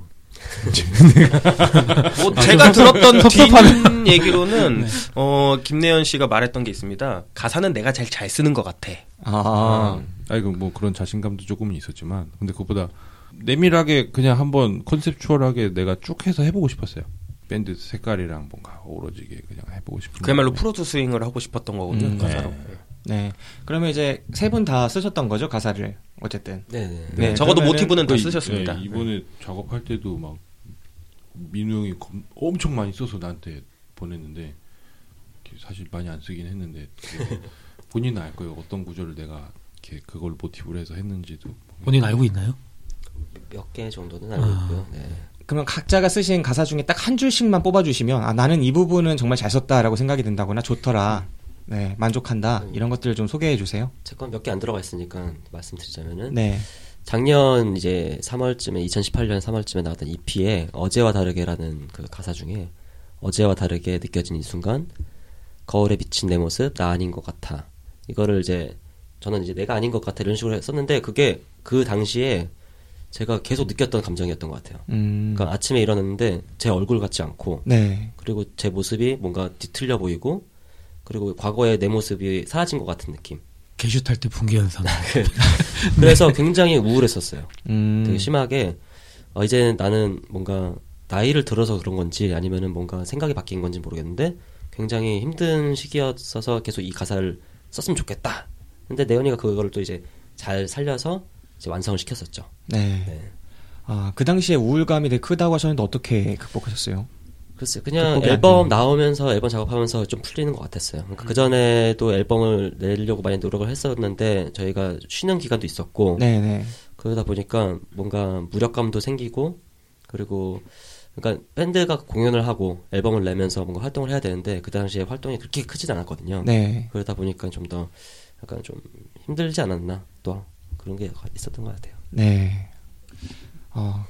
뭐 아, 제가 들었던. 뒷 얘기로는 네. 어, 김내연 씨가 말했던 게 있습니다. 가사는 내가 제일 잘 쓰는 것 같아. 아. 아니 그뭐 그런 자신감도 조금은 있었지만 근데 그것보다 내밀하게 그냥 한번 conceptual하게 내가 쭉 해서 해보고 싶었어요. 밴드 색깔이랑 뭔가 어우러지게 그냥 해보고 싶은. 그야말로. 프로듀싱을 하고 싶었던 거거든요. 음, 가사로. 네. 그러면 이제 세 분 다 쓰셨던 거죠, 가사를. 어쨌든. 네, 네. 네, 적어도 모티브는 다그 이- 쓰셨습니다. 예, 이번에 작업할 때도 막 민우 형이 검- 엄청 많이 써서 나한테 보냈는데 사실 많이 안 쓰긴 했는데 본인은 알 거예요. 어떤 구절을 내가 이렇게 그걸 모티브로 해서 했는지도. 본인 알고 있나요? 몇 개 정도는 알고 아. 있고요. 네. 그러면 각자가 쓰신 가사 중에 딱 한 줄씩만 뽑아주시면, 아, 나는 이 부분은 정말 잘 썼다라고 생각이 든다거나, 좋더라. 네, 만족한다. 이런 것들을 좀 소개해 주세요. 제건몇개 안 들어가 있으니까 말씀드리자면은 네. 작년 이제 3월쯤에 2018년 3월쯤에 나왔던 EP에 어제와 다르게라는 그 가사 중에 어제와 다르게 느껴진 이 순간 거울에 비친 내 모습 나 아닌 것 같아 이거를 이제 저는 이제 내가 아닌 것 같아 이런 식으로 썼는데 그게 그 당시에 제가 계속 느꼈던 감정이었던 것 같아요. 음. 그러니까 아침에 일어났는데 제 얼굴 같지 않고 네. 그리고 제 모습이 뭔가 뒤틀려 보이고 그리고 과거의 내 모습이 사라진 것 같은 느낌. 게슈탈트 붕괴 현상. 그래서 굉장히 우울했었어요. 음. 되게 심하게 어, 이제 나는 뭔가 나이를 들어서 그런 건지 아니면은 뭔가 생각이 바뀐 건지 모르겠는데 굉장히 힘든 시기였어서 계속 이 가사를 썼으면 좋겠다. 근데 내연이가 그거를 또 이제 잘 살려서 이제 완성을 시켰었죠. 네. 네. 아, 그 당시에 우울감이 되게 크다고 하셨는데 어떻게 극복하셨어요? 글쎄 그냥 앨범. 나오면서 앨범 작업하면서 좀 풀리는 것 같았어요. 그러니까 그 전에도 앨범을 내려고 많이 노력을 했었는데 저희가 쉬는 기간도 있었고 네, 네. 그러다 보니까 뭔가 무력감도 생기고 그리고 그러니까 밴드가 공연을 하고 앨범을 내면서 뭔가 활동을 해야 되는데 그 당시에 활동이 그렇게 크진 않았거든요. 네. 그러다 보니까 좀 더 약간 좀 힘들지 않았나 또 그런 게 있었던 것 같아요. 네. 어,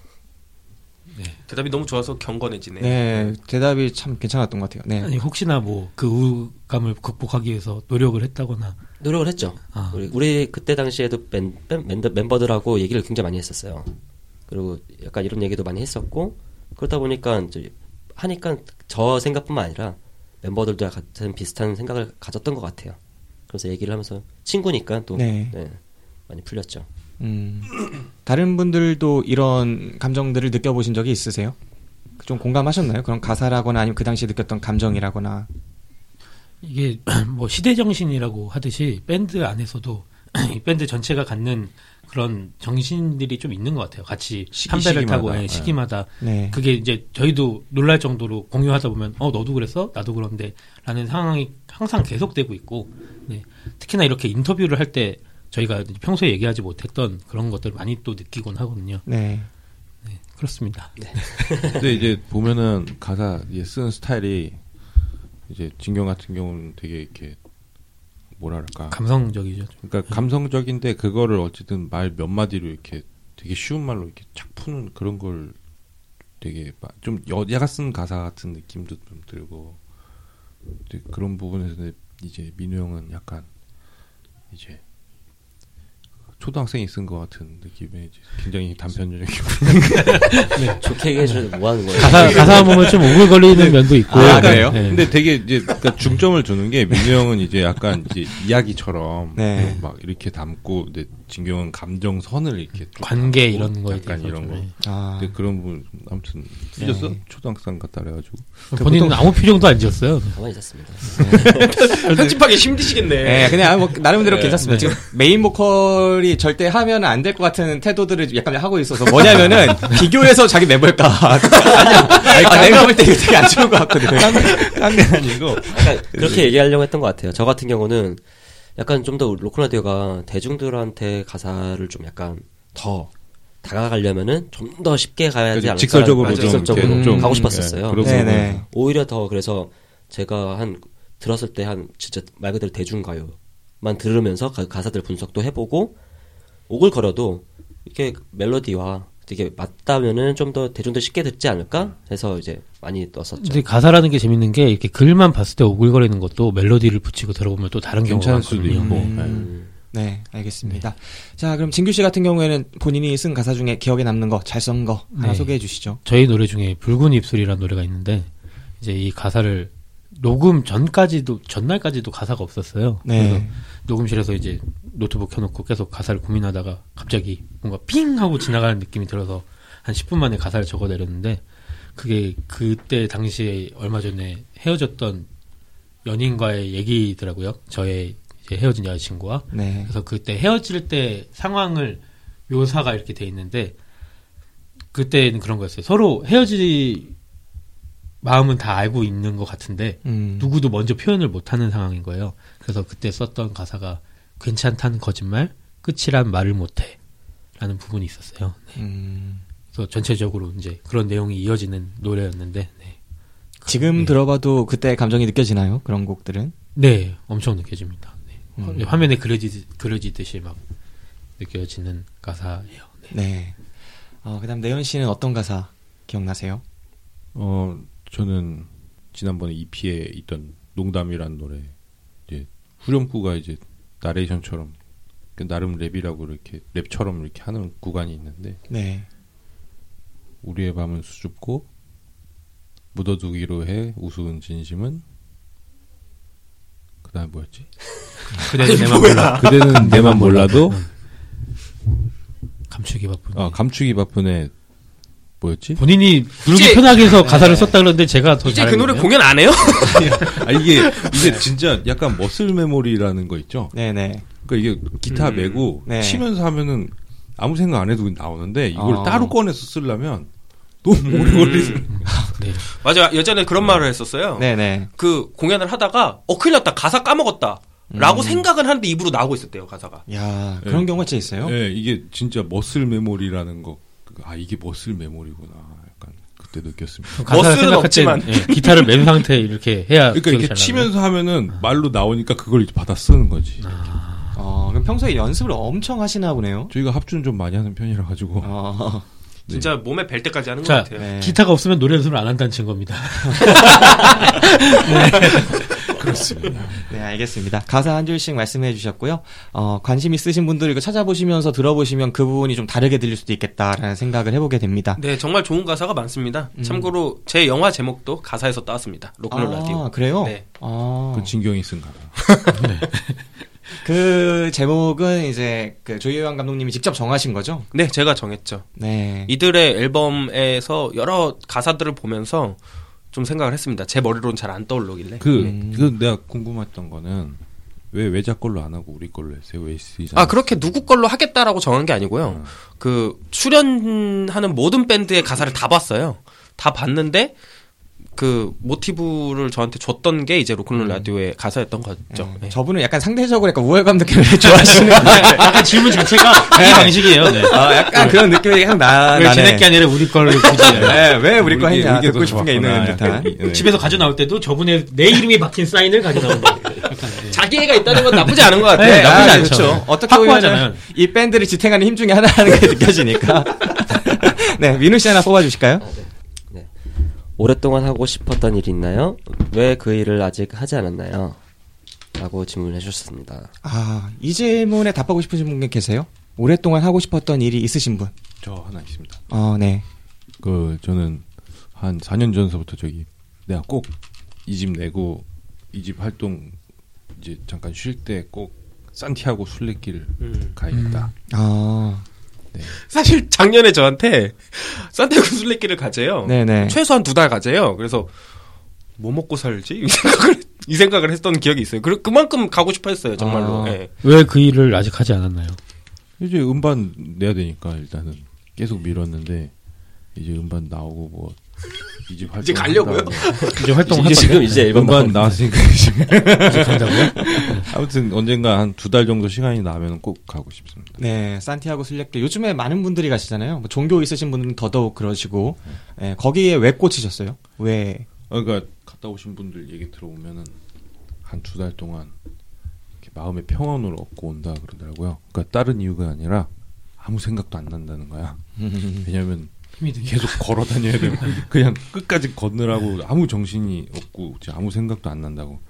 대답이 너무 좋아서 경건해지네. 네. 대답이 참 괜찮았던 것 같아요. 네. 아니 혹시나 뭐 그 우울감을 극복하기 위해서 노력을 했다거나 노력을 했죠. 아. 우리, 우리 그때 당시에도 밴, 밴, 멤버- 멤버들하고 얘기를 굉장히 많이 했었어요. 그리고 약간 이런 얘기도 많이 했었고 그러다 보니까 이제 하니까 저 생각뿐만 아니라 멤버들도 같은 비슷한 생각을 가졌던 것 같아요. 그래서 얘기를 하면서 친구니까 또 네. 네, 많이 풀렸죠. 음. 다른 분들도 이런 감정들을 느껴보신 적이 있으세요? 좀 공감하셨나요? 그런 가사라거나 아니면 그 당시에 느꼈던 감정이라거나. 이게 뭐 시대 정신이라고 하듯이 밴드 안에서도 이 밴드 전체가 갖는 그런 정신들이 좀 있는 것 같아요. 같이 시기, 한 배를 시기마다. 타고 예, 네. 시기마다 네. 그게 이제 저희도 놀랄 정도로 공유하다 보면 어 너도 그랬어 나도 그런데라는 상황이 항상 계속되고 있고 네. 특히나 이렇게 인터뷰를 할 때 저희가 평소에 얘기하지 못했던 그런 것들을 많이 또 느끼곤 하거든요. 네. 네, 그렇습니다. 근데 이제 보면은 가사 이제 쓰는 스타일이 이제 진경 같은 경우는 되게 이렇게 뭐랄까 감성적이죠. 좀. 그러니까 감성적인데 그거를 어쨌든 말 몇 마디로 이렇게 되게 쉬운 말로 이렇게 착 푸는 그런 걸 되게 마- 좀 여자가 쓴 가사 같은 느낌도 좀 들고 그런 부분에서 이제 민우 형은 약간 이제 초등학생이 쓴 것 같은 느낌의 이제 굉장히 단편적인 좋게 얘기해 주는데 뭐 하는 거예요? 가사 가사 보면 좀 오글거리는 면도 있고. 아, 그래요? 네. 근데 되게 이제 그러니까 중점을 두는 게 민우 형은 이제 약간 이제 이야기처럼 네. 막 이렇게 담고 진경은 감정선을 이렇게 쭉 관계 이런 거에 약간 대해서 이런 좀, 거. 네. 아. 근데 그런 부분 아무튼 삐졌어 네. 초등학생 같다 그래가지고 본인은 아무 표정도 안 지었어요. 가만히 있었습니다. 편집하기 힘드시겠네. 네, 그냥 뭐 나름대로 네. 괜찮습니다. 지금 메인 보컬이 절대 하면 안 될 것 같은 태도들을 약간 하고 있어서 뭐냐면은 비교해서 자기 멤버일까. 아니야. 아, 내가 볼 때 이거 되게 안 좋은 것 같거든. 딴게 아니고 약간 그렇게 얘기하려고 했던 것 같아요. 저 같은 경우는 약간 좀 더 로큰롤 라디오가 대중들한테 가사를 좀 약간 더 다가가려면은 좀 더 쉽게 가야 되지 않을까 직설적으로 좀 직설적으로 이렇게 좀 가고 싶었었어요. 네. 부분. 오히려 더 그래서 제가 한 들었을 때 한 진짜 말 그대로 대중가요만 들으면서 가, 가사들 분석도 해보고 오글거려도 이렇게 멜로디와 되게 맞다면은 좀 더 대중들 쉽게 듣지 않을까 해서 이제 많이 넣었었죠. 근데 가사라는 게 재밌는 게 이렇게 글만 봤을 때 오글거리는 것도 멜로디를 붙이고 들어보면 또 다른 경우가 괜찮을 수도. 있고 음. 네. 음. 네, 알겠습니다. 자, 그럼 진규 씨 같은 경우에는 본인이 쓴 가사 중에 기억에 남는 거, 잘 쓴 거 하나 네. 소개해 주시죠. 저희 노래 중에 붉은 입술이라는 노래가 있는데 이제 이 가사를 녹음 전까지도 전날까지도 가사가 없었어요. 그래서 네. 녹음실에서 이제 노트북 켜놓고 계속 가사를 고민하다가 갑자기 뭔가 핑 하고 지나가는 느낌이 들어서 한 10분 만에 가사를 적어 내렸는데 그게 그때 당시에 얼마 전에 헤어졌던 연인과의 얘기더라고요. 저의 헤어진 여자친구와 네. 그래서 그때 헤어질 때 상황을 묘사가 이렇게 돼 있는데 그때는 그런 거였어요. 서로 헤어질 마음은 다 알고 있는 것 같은데 음. 누구도 먼저 표현을 못하는 상황인 거예요. 그래서 그때 썼던 가사가 괜찮다는 거짓말, 끝이란 말을 못해 라는 부분이 있었어요. 네. 음. 그래서 전체적으로 이제 그런 내용이 이어지는 노래였는데, 네, 지금 네. 들어봐도 그때 감정이 느껴지나요? 그런 곡들은? 네, 엄청 느껴집니다. 네. 음. 화면에 그려지 그려지듯이 막 느껴지는 가사예요. 네. 네. 어, 그 다음 내연 씨는 어떤 가사 기억나세요? 어 저는 지난번에 EP에 있던 농담이란 노래 이제 후렴구가 이제 나레이션처럼 그 나름 랩이라고 이렇게 랩처럼 이렇게 하는 구간이 있는데 네. 우리의 밤은 수줍고 묻어두기로 해 우스운 진심은 그다음 뭐였지? 그대는 내 맘 몰라. 그대는 내 맘 몰라도 감추기 바쁜. 아 감추기 바쁜의 뭐였지? 본인이 부르기 편하게 해서 가사를 썼다 그러는데 제가 더 이제 잘그 노래. 공연 안 해요? 아 이게 이게 진짜 약간 머슬 메모리라는 거 있죠? 네, 네. 그러니까 이게 기타 음, 메고 네. 치면서 하면은 아무 생각 안 해도 나오는데 이걸 어. 따로 꺼내서 쓰려면 너무 오래 걸리죠. 네. 맞아 예전에 그런 말을 했었어요. 네, 네. 그 공연을 하다가 어 큰일 났다 가사 까먹었다. 라고 음. 생각은 하는데 입으로 나오고 있었대요 가사가. 야, 그런 네. 경우가 진짜 있어요? 예, 이게 진짜 머슬 메모리라는 거. 아 이게 머슬 메모리구나. 약간 그때 느꼈습니다. 머슬은 없지만. 땐 예, 기타를 맨 상태에 이렇게 해야 그러니까 이렇게 잘 치면서 하면은 말로 나오니까 그걸 이제 받아 쓰는 거지. 어, 그럼 평소에 연습을 엄청 하시나 보네요. 저희가 합주는 좀 많이 하는 편이라 가지고 어, 진짜 몸에 벨 때까지 하는 것 자, 같아요. 네. 기타가 없으면 노래 연습을 안 한다는 증거입니다. 네, 알겠습니다. 가사 한 줄씩 말씀해 주셨고요. 어, 관심 있으신 분들 이거 찾아보시면서 들어보시면 그 부분이 좀 다르게 들릴 수도 있겠다라는 생각을 해보게 됩니다. 네, 정말 좋은 가사가 많습니다. 음. 참고로 제 영화 제목도 가사에서 따왔습니다. 로큰롤 아, 라디오. 그래요? 네. 아, 그 진경이 쓴 가사. 그 제목은 이제 그 조희환 감독님이 직접 정하신 거죠? 네, 제가 정했죠. 네. 이들의 앨범에서 여러 가사들을 보면서 좀 생각을 했습니다. 제 머리로는 잘 안 떠오르길래. 그, 음. 그 내가 궁금했던 거는 왜 외자 걸로 안 하고 우리 걸로 했어요? 왜 쓰이잖아. 아, 그렇게 누구 걸로 하겠다라고 정한 게 아니고요. 그 출연하는 모든 밴드의 가사를 다 봤어요. 다 봤는데 그 모티브를 저한테 줬던 게 이제 로큰롤 라디오의 가사였던 거죠. 네. 네. 저분은 약간 상대적으로 약간 우월감 느낌을 좋아하시는 약간 질문 자체가 이 방식이에요. 네. 아, 약간 그런 느낌이 약간 나, 왜. 지낼 게 아니라 우리 걸 굳이 네, 왜 우리 거 우리 했냐. 듣고 더 싶은 게 있는 좋았구나. 듯한. 네. 집에서 가져 나올 때도 저분의 내 이름이 박힌 사인을 가져. 약간, 네. 자기애가 있다는 건 나쁘지 않은 것 같아요. 네, 나쁘지 아, 않죠. 그렇죠. 어떻게. 보면 이 밴드를 지탱하는 힘 중에 하나라는 게 느껴지니까. 네, 민우 씨 하나 뽑아주실까요? 오랫동안 하고 싶었던 일이 있나요? 왜 그 일을 아직 하지 않았나요? 라고 질문해 주셨습니다. 아, 이 질문에 답하고 싶으신 분 계세요? 오랫동안 하고 싶었던 일이 있으신 분? 저 하나 있습니다. 어, 네. 그 저는 한 4년 전서부터 저기 내가 꼭 이 집 내고 이 집 활동 이제 잠깐 쉴 때 꼭 산티아고 순례길 음. 가야겠다. 아, 사실 작년에 저한테 산티아고 순례길을 가재요. 네네. 최소한 두 달 가재요. 그래서 뭐 먹고 살지? 이 생각을, 이 생각을 했던 기억이 있어요. 그, 그만큼 가고 싶어 했어요, 정말로. 아. 예. 왜그 일을 아직 하지 않았나요? 이제 음반 내야 되니까 일단은 계속 미뤘는데 이제 음반 나오고 뭐 이집 활동 이제 가려고요? 이제 활동을 이제 할 지금 이제 앨범 나왔으니까 지금 아무튼 언젠가 한 두 달 정도 시간이 나면 꼭 가고 싶습니다. 네, 산티아고 순례길. 요즘에 많은 분들이 가시잖아요. 뭐 종교 있으신 분들은 더더욱 그러시고. 네, 거기에 왜 꽂히셨어요? 왜? 어, 그러니까 갔다 오신 분들 얘기 들어보면은 한 두 달 동안 이렇게 마음의 평온을 얻고 온다 그러더라고요. 그러니까 다른 이유가 아니라 아무 생각도 안 난다는 거야. 왜냐면 계속 걸어 다녀야 되고 그냥 끝까지 걷느라고 아무 정신이 없고 아무 생각도 안 난다고.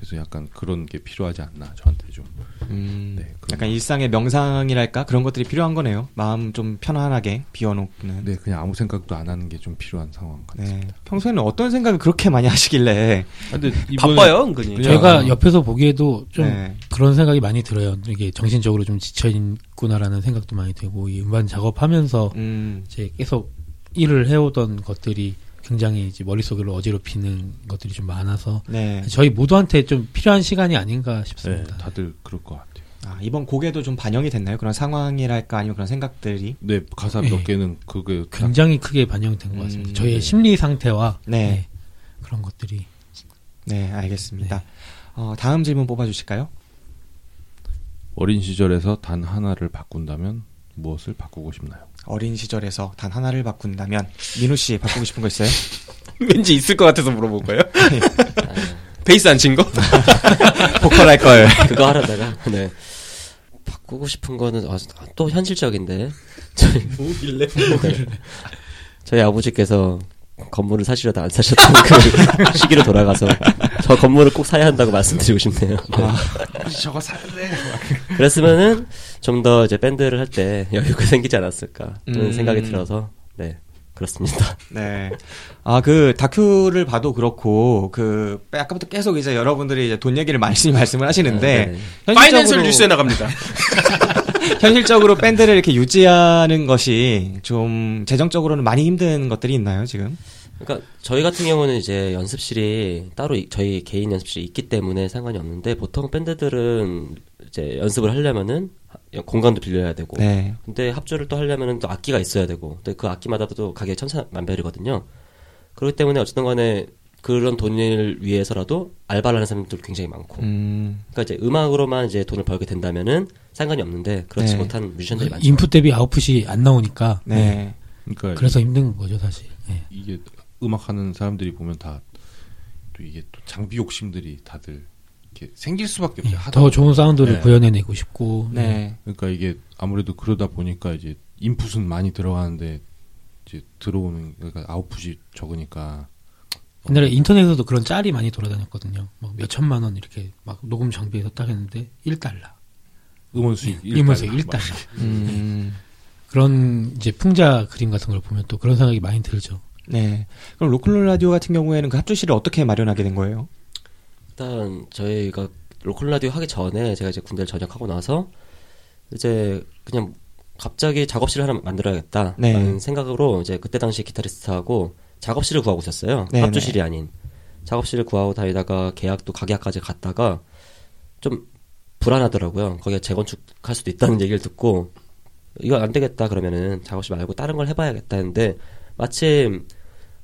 그래서 약간 그런 게 필요하지 않나 저한테 좀. 음, 네, 약간 일상의 명상이랄까? 그런 것들이 필요한 거네요. 마음 좀 편안하게 비워놓는. 네, 그냥 아무 생각도 안 하는 게 좀 필요한 상황 같습니다. 네. 평소에는 어떤 생각을 그렇게 많이 하시길래. 아, 근데 바빠요, 은근히. 그냥- 제가 옆에서 보기에도 좀 네. 그런 생각이 많이 들어요. 이게 정신적으로 좀 지쳐 있구나라는 생각도 많이 들고 이 음반 작업하면서 음, 이제 계속 일을 해오던 것들이 굉장히 이제 머릿속을 어지럽히는 것들이 좀 많아서 네. 저희 모두한테 좀 필요한 시간이 아닌가 네, 싶습니다. 다들 그럴 것 같아요. 아, 이번 곡에도 좀 반영이 됐나요? 그런 상황이랄까? 아니면 그런 생각들이? 네, 가사 네. 몇 개는 그게 다 굉장히 크게 반영된 것 같습니다. 음, 저희의 네. 심리 상태와 네. 네, 그런 것들이 네, 알겠습니다. 어, 다음 질문 뽑아 주실까요? 어린 시절에서 단 하나를 바꾼다면 무엇을 바꾸고 싶나요? 어린 시절에서 단 하나를 바꾼다면 민우 씨 바꾸고 싶은 거 있어요? 왠지 있을 것 같아서 물어본 거예요? 베이스 안 친 거? 보컬 할 걸. 그거 하려다가 네. 꾸고 싶은 거는 아, 또 현실적인데 저희 뭐길래? 저희 아버지께서 건물을 사시려다 안 사셨던 그 시기로 돌아가서 저 건물을 꼭 사야 한다고 말씀드리고 싶네요. 네. 저거 돼. 그랬으면은 좀 더 이제 밴드를 할 때 여유가 생기지 않았을까 그런 음. 생각이 들어서 네 그렇습니다. 네. 아, 그 다큐를 봐도 그렇고 그 아까부터 계속 이제 여러분들이 이제 돈 얘기를 많이 말씀을 하시는데 네. 파이낸셜 뉴스에 나갑니다. 현실적으로 밴드를 이렇게 유지하는 것이 좀 재정적으로는 많이 힘든 것들이 있나요, 지금? 그러니까 저희 같은 경우는 이제 연습실이 따로 이- 저희 개인 연습실이 있기 때문에 상관이 없는데 보통 밴드들은 이제 연습을 하려면은 하- 공간도 빌려야 되고 네. 근데 합주를 또 하려면은 또 악기가 있어야 되고 근데 그 악기마다도 또 가격이 천차만별이거든요. 그렇기 때문에 어쨌든 간에 그런 돈을 위해서라도 알바를 하는 사람들 굉장히 많고 음. 그러니까 이제 음악으로만 이제 돈을 벌게 된다면은 상관이 없는데 그렇지 네. 못한 뮤지션들이 많죠. 인풋 대비 아웃풋이 안 나오니까 네. 그러니까 그래서 힘든 거죠 사실. 예. 이게 음악 하는 사람들이 보면 다 또 이게 또 장비 욕심들이 다들 이렇게 생길 수밖에 없어요. 하다 더. 좋은 사운드를 네. 구현해내고 싶고. 네. 그러니까 이게 아무래도 그러다 보니까 이제 인풋은 많이 들어가는데 이제 들어오는 그러니까 아웃풋이 적으니까 옛날에 인터넷에서도 그런 짤이 많이 돌아다녔거든요. 막 몇 천만 원 이렇게 막 녹음 장비에서 딱 했는데 1달러. 음원 수익 이면서 1달러. 1달러. 음. 그런 이제 풍자 그림 같은 걸 보면 또 그런 생각이 많이 들죠. 네. 그럼 로큰롤 라디오 같은 경우에는 그 합주실을 어떻게 마련하게 된 거예요? 일단 저희가 로큰롤 라디오 하기 전에 제가 이제 군대를 전역하고 나서 이제 그냥 갑자기 작업실을 하나 만들어야겠다라는 네. 생각으로 이제 그때 당시 기타리스트하고 작업실을 구하고 있었어요. 네, 합주실이 아닌 작업실을 구하고 다니다가 계약도 가계약까지 갔다가 좀 불안하더라고요. 거기가 재건축할 수도 있다는 얘기를 듣고 이거 안 되겠다 그러면은 작업실 말고 다른 걸 해봐야겠다 했는데 마침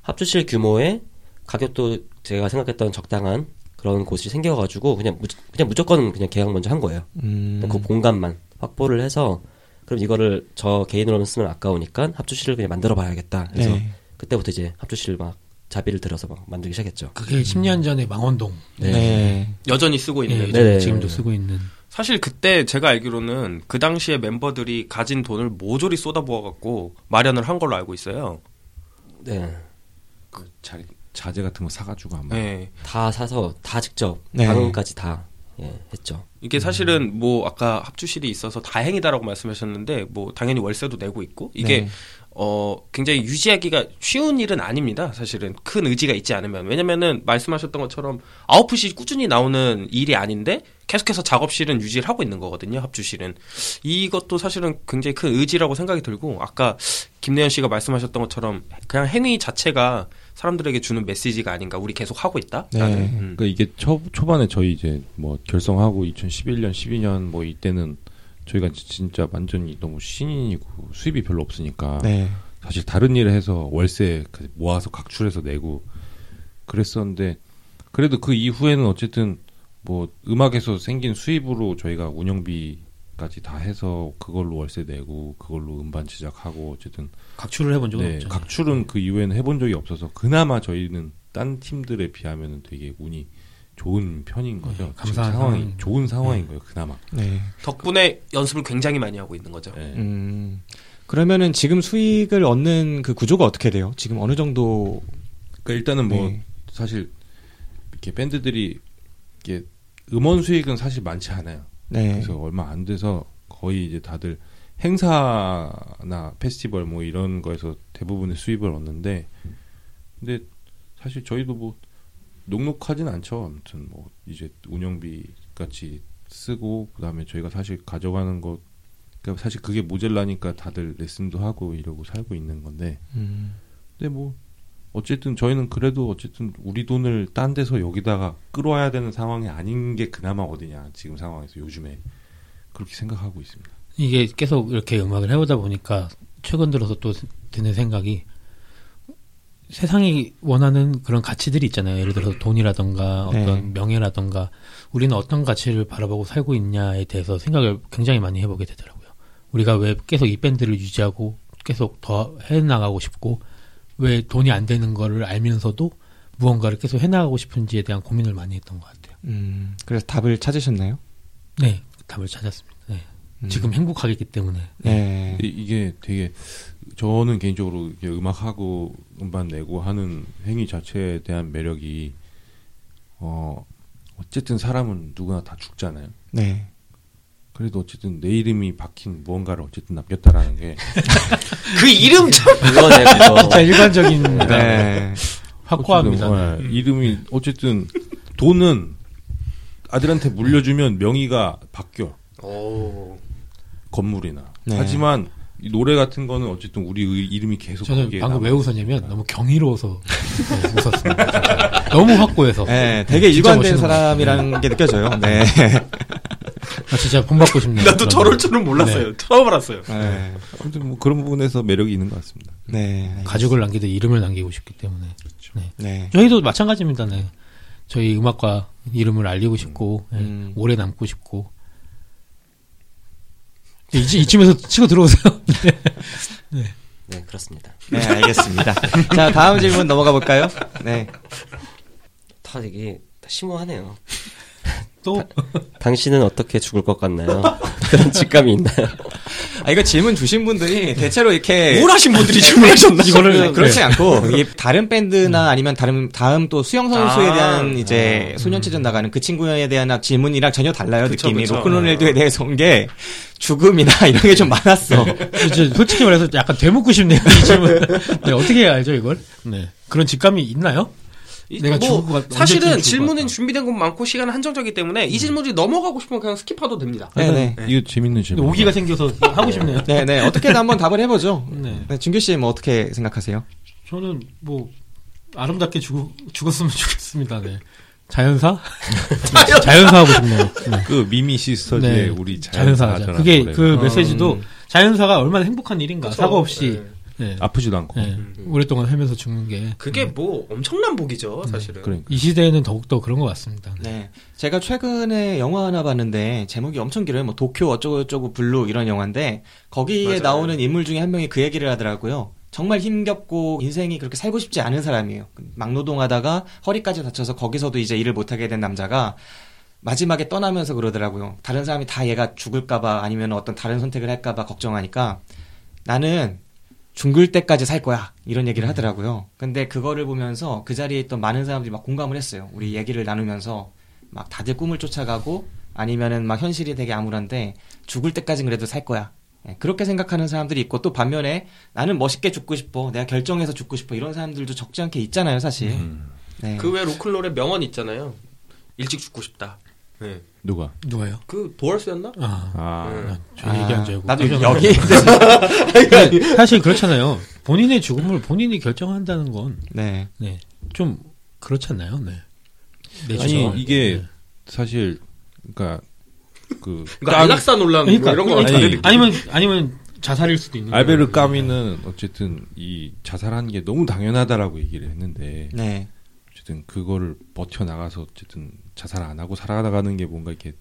합주실 규모의 가격도 제가 생각했던 적당한 그런 곳이 생겨가지고 그냥 무, 그냥 무조건 그냥 계약 먼저 한 거예요. 음. 그 공간만 확보를 해서 그럼 이거를 저 개인으로만 쓰면 아까우니까 합주실을 그냥 만들어 봐야겠다. 그래서 네. 그때부터 이제 합주실 막 자비를 들어서 막 만들기 시작했죠. 그게 10년 전에 망원동. 네. 네. 여전히 쓰고 예, 있는. 네. 지금도 쓰고 있는. 사실 그때 제가 알기로는 그 당시에 멤버들이 가진 돈을 모조리 쏟아부어갖고 마련을 한 걸로 알고 있어요. 네. 그 자, 자재 같은 거 사가지고 아마 네. 다 사서 다 직접 네. 방음까지 다 예, 했죠. 이게 사실은 뭐 아까 합주실이 있어서 다행이다라고 말씀하셨는데 뭐 당연히 월세도 내고 있고 이게 네. 어 굉장히 유지하기가 쉬운 일은 아닙니다. 사실은 큰 의지가 있지 않으면 왜냐면은 말씀하셨던 것처럼 아웃풋이 꾸준히 나오는 일이 아닌데 계속해서 작업실은 유지를 하고 있는 거거든요. 합주실은 이것도 사실은 굉장히 큰 의지라고 생각이 들고 아까 김내현 씨가 말씀하셨던 것처럼 그냥 행위 자체가 사람들에게 주는 메시지가 아닌가. 우리 계속 하고 있다. 네. 음. 그러니까 이게 초, 초반에 저희 이제 뭐 결성하고 2011년, 12년 뭐 이때는 저희가 진짜 완전히 너무 신인이고 수입이 별로 없으니까 네. 사실 다른 일을 해서 월세 그 모아서 각출해서 내고 그랬었는데 그래도 그 이후에는 어쨌든 뭐 음악에서 생긴 수입으로 저희가 운영비까지 다 해서 그걸로 월세 내고 그걸로 음반 제작하고 어쨌든 각출을 해본 적은 네, 없죠. 각출은 그 이후에는 해본 적이 없어서 그나마 저희는 딴 팀들에 비하면은 되게 운이 좋은 편인 거죠. 네, 지금 감사한 상황이 상황. 좋은 상황인 거예요. 그나마. 네. 덕분에 연습을 굉장히 많이 하고 있는 거죠. 네. 음. 그러면은 지금 수익을 얻는 그 구조가 어떻게 돼요? 지금 어느 정도 그러니까 일단은 뭐 네. 사실 이렇게 밴드들이 이게 음원 수익은 사실 많지 않아요. 네. 그래서 얼마 안 돼서 거의 이제 다들 행사나 페스티벌 뭐 이런 거에서 대부분의 수입을 얻는데 근데 사실 저희도 뭐 녹록하진 않죠. 아무튼 뭐 이제 운영비 같이 쓰고 그다음에 저희가 사실 가져가는 것 그러니까 사실 그게 모자라니까 다들 레슨도 하고 이러고 살고 있는 건데 음. 근데 뭐 어쨌든 저희는 그래도 어쨌든 우리 돈을 딴 데서 여기다가 끌어와야 되는 상황이 아닌 게 그나마 어디냐 지금 상황에서 요즘에 그렇게 생각하고 있습니다. 이게 계속 이렇게 음악을 해오다 보니까 최근 들어서 또 드는 생각이 세상이 원하는 그런 가치들이 있잖아요. 예를 들어서 돈이라던가 네. 어떤 명예라던가 우리는 어떤 가치를 바라보고 살고 있냐에 대해서 생각을 굉장히 많이 해보게 되더라고요. 우리가 왜 계속 이 밴드를 유지하고 계속 더 해나가고 싶고 왜 돈이 안 되는 거를 알면서도 무언가를 계속 해나가고 싶은지에 대한 고민을 많이 했던 것 같아요. 음. 그래서 답을 찾으셨나요? 네, 답을 찾았습니다. 네. 지금 행복하기 때문에. 네. 이- 이게 되게 저는 개인적으로 음악하고 음반 내고 하는 행위 자체에 대한 매력이 어 어쨌든 사람은 누구나 다 죽잖아요. 네. 그래도 어쨌든 내 이름이 박힌 무언가를 어쨌든 남겼다라는 게 그 이름 참 그거네 그거. 진짜 일반적인 네. 확고합니다. 어쨌든, 어, 이름이 어쨌든 돈은 아들한테 물려주면 명의가 바뀌어 오. 건물이나 네. 하지만 이 노래 같은 거는 어쨌든 우리 의- 이름이 계속 저는 거기에 방금. 왜 웃었냐면 너무 경이로워서 네, 웃었습니다. 너무 확고해서. 네, 되게 진짜 일관된 사람이라는 게 느껴져요. 네. 아, 진짜 본받고 싶네요. 나도 저럴 거. 줄은 몰랐어요. 처음 알았어요. 네. 아무튼 뭐 그런 부분에서 매력이 있는 것 같습니다. 네. 가족을 남기듯 이름을 남기고 싶기 때문에. 네. 네. 저희도 마찬가지입니다. 네. 저희 음악과 이름을 알리고 싶고 네. 음. 오래 남고 싶고. 네, 이쯤, 이쯤에서 치고 들어오세요. 네 그렇습니다. 네, 알겠습니다. 자, 다음 질문 넘어가 볼까요? 네. 다 이게 심오하네요. 또 당신은 어떻게 죽을 것 같나요? 그런 직감이 있나요? 아, 이거 질문 주신 분들이 대체로 이렇게 우울하신 분들이 질문하셨나? 이거를 그렇지 않고 이게 다른 밴드나 아니면 다른 다음 또 수영 선수에 아. 대한 이제 소년체전 나가는 그 친구에 대한 질문이랑 전혀 달라요 그쵸, 느낌이 그쵸. 로큰롤레드에 대해서 온 게 죽음이나 이런 게 좀 많았어. 이제 솔직히 말해서 약간 되묻고 싶네요. 이 질문. 네, 어떻게 해야 알죠 이걸? 네. 그런 직감이 있나요? 내가 뭐, 죽을 것 같- 사실은 질문은. 준비된 건 많고 시간은 한정적이기 때문에 이 질문이 넘어가고 싶으면 그냥 skip해도 됩니다. 네네. 이거 재밌는 질문. 오기가 생겨서 하고 싶네요. 네네. 어떻게든 한번 답을 해보죠. 네. 네, 준규 씨 뭐 어떻게 생각하세요? 저는 뭐 아름답게 죽, 죽었으면 좋겠습니다. 네. 자연사? 자연사 하고 싶네요. 네. 그 미미 시스터즈의 네. 우리 자연사. 자연사라는 그게 그 메시지도 음. 자연사가 얼마나 행복한 일인가. 그쵸. 사고 없이 네. 네. 아프지도 않고. 네. 오랫동안 살면서 죽는 게. 그게 뭐 엄청난 복이죠, 사실은. 그러니까. 이 시대에는 더욱더 그런 것 같습니다. 네. 네. 제가 최근에 영화 하나 봤는데 제목이 엄청 길어요. 뭐 도쿄 어쩌고저쩌고 블루 이런 영화인데 거기에 맞아요. 나오는 인물 중에 한 명이 그 얘기를 하더라고요. 정말 힘겹고 인생이 그렇게 살고 싶지 않은 사람이에요. 막노동하다가 허리까지 다쳐서 거기서도 이제 일을 못하게 된 남자가 마지막에 떠나면서 그러더라고요. 다른 사람이 다 얘가 죽을까봐 아니면 어떤 다른 선택을 할까봐 걱정하니까 나는 죽을 때까지 살 거야. 이런 얘기를 하더라고요. 근데 그거를 보면서 그 자리에 있던 많은 사람들이 막 공감을 했어요. 우리 얘기를 나누면서 막 다들 꿈을 쫓아가고 아니면은 막 현실이 되게 암울한데 죽을 때까지는 그래도 살 거야. 예, 그렇게 생각하는 사람들이 있고 또 반면에 나는 멋있게 죽고 싶어. 내가 결정해서 죽고 싶어. 이런 사람들도 적지 않게 있잖아요, 사실. 음. 네. 그외 로클롤의 명언 있잖아요. 일찍 죽고 싶다. 네. 누가? 누가요? 그 도얼스였나? 아, 아, 네. 저 얘기한 줄 알고. 나도 놀랐어요. 근데 사실 그렇잖아요. 본인의 죽음을 본인이 결정한다는 건, 네. 네. 좀, 그렇지 않나요? 네. 내 아니 주장을. 이게 네. 사실 그러니까 그 그러니까 까- 안락사 논란 뭐 그러니까, 이런 거 아니. 아니면, 아니면 자살일 수도 있는 알베르. 까미는 어쨌든 이 자살하는 게 너무 당연하다라고 얘기를 했는데 네. 어쨌든 그거를 버텨 나가서 어쨌든 자살 안 하고 살아나가는 게 뭔가 이렇게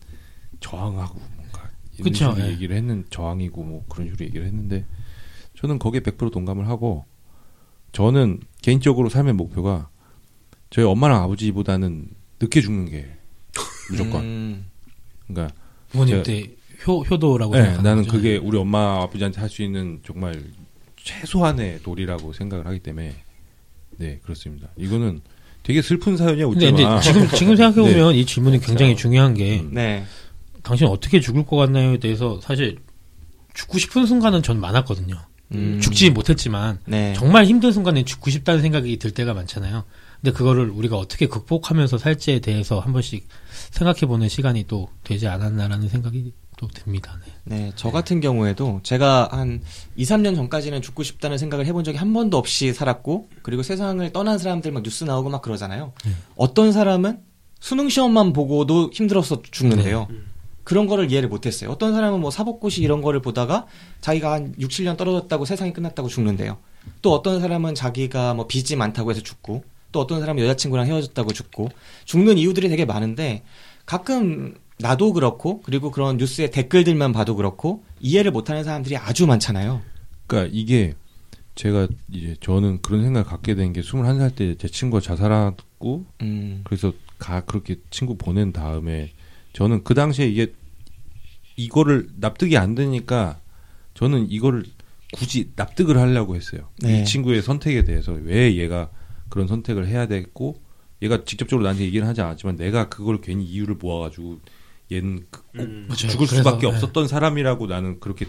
저항하고 뭔가 이런 그쵸, 식으로 예. 얘기를 했는 저항이고 뭐 그런 식으로 얘기를 했는데 저는 거기에 100% 동감을 하고 저는 개인적으로 삶의 목표가 저희 엄마랑 아버지보다는 늦게 죽는 게 무조건 음, 그러니까 부모님 제가- 때 효, 효도라고 네, 생각하는 나는 거죠. 그게 우리 엄마 아버지한테 할 수 있는 정말 최소한의 도리라고 생각을 하기 때문에 네 그렇습니다. 이거는 되게 슬픈 사연이야 근데, 웃지마. 근데 지금, 지금 생각해 보면 이 질문이 굉장히 중요한 게, 음. 네. 당신 어떻게 죽을 것 같나요에 대해서 사실 죽고 싶은 순간은 전 많았거든요. 음. 죽지 못했지만, 네. 정말 힘든 순간에 죽고 싶다는 생각이 들 때가 많잖아요. 근데 그거를 우리가 어떻게 극복하면서 살지에 대해서 한 번씩 생각해보는 시간이 또 되지 않았나라는 생각이 또 듭니다. 네. 네, 저 같은 경우에도 제가 한 2, 3년 전까지는 죽고 싶다는 생각을 해본 적이 한 번도 없이 살았고, 그리고 세상을 떠난 사람들 막 뉴스 나오고 막 그러잖아요. 어떤 사람은 수능 시험만 보고도 힘들어서 죽는데요. 그런 거를 이해를 못했어요. 어떤 사람은 뭐 사법고시 이런 거를 보다가 자기가 한 6, 7년 떨어졌다고 세상이 끝났다고 죽는데요. 또 어떤 사람은 자기가 뭐 빚이 많다고 해서 죽고, 또 어떤 사람은 여자친구랑 헤어졌다고 죽고, 죽는 이유들이 되게 많은데, 가끔 나도 그렇고, 그리고 그런 뉴스의 댓글들만 봐도 그렇고, 이해를 못하는 사람들이 아주 많잖아요. 그러니까 이게 제가 이제 저는 그런 생각을 갖게 된 게 21살 때 제 친구가 자살하고 음, 그래서 가 그렇게 친구 보낸 다음에 저는 그 당시에 이게 이거를 납득이 안 되니까 저는 이거를 굳이 납득을 하려고 했어요. 네. 이 친구의 선택에 대해서 왜 얘가 그런 선택을 해야 됐고 얘가 직접적으로 나한테 얘기를 하지 않았지만 내가 그걸 괜히 이유를 모아가지고 얘는 그- 꼭 맞아요. 죽을 그래서, 수밖에 네. 없었던 사람이라고 나는 그렇게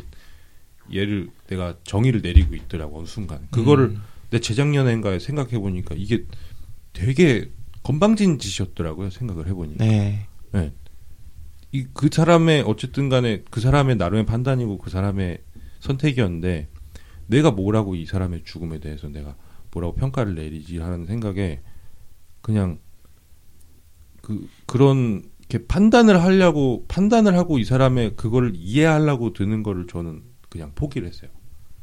얘를 내가 정의를 내리고 있더라고 어느 순간 그거를 음. 내 재작년인가에 생각해 보니까 이게 되게 건방진 짓이었더라고요 생각을 해보니 네. 네. 이그 사람의 어쨌든 간에 그 사람의 나름의 판단이고 그 사람의 선택이었는데 내가 뭐라고 이 사람의 죽음에 대해서 내가 뭐라고 평가를 내리지 하는 생각에 그냥 그 그런 이렇게 판단을 하려고 판단을 하고 이 사람의 그거를 이해하려고 드는 거를 저는 그냥 포기를 했어요.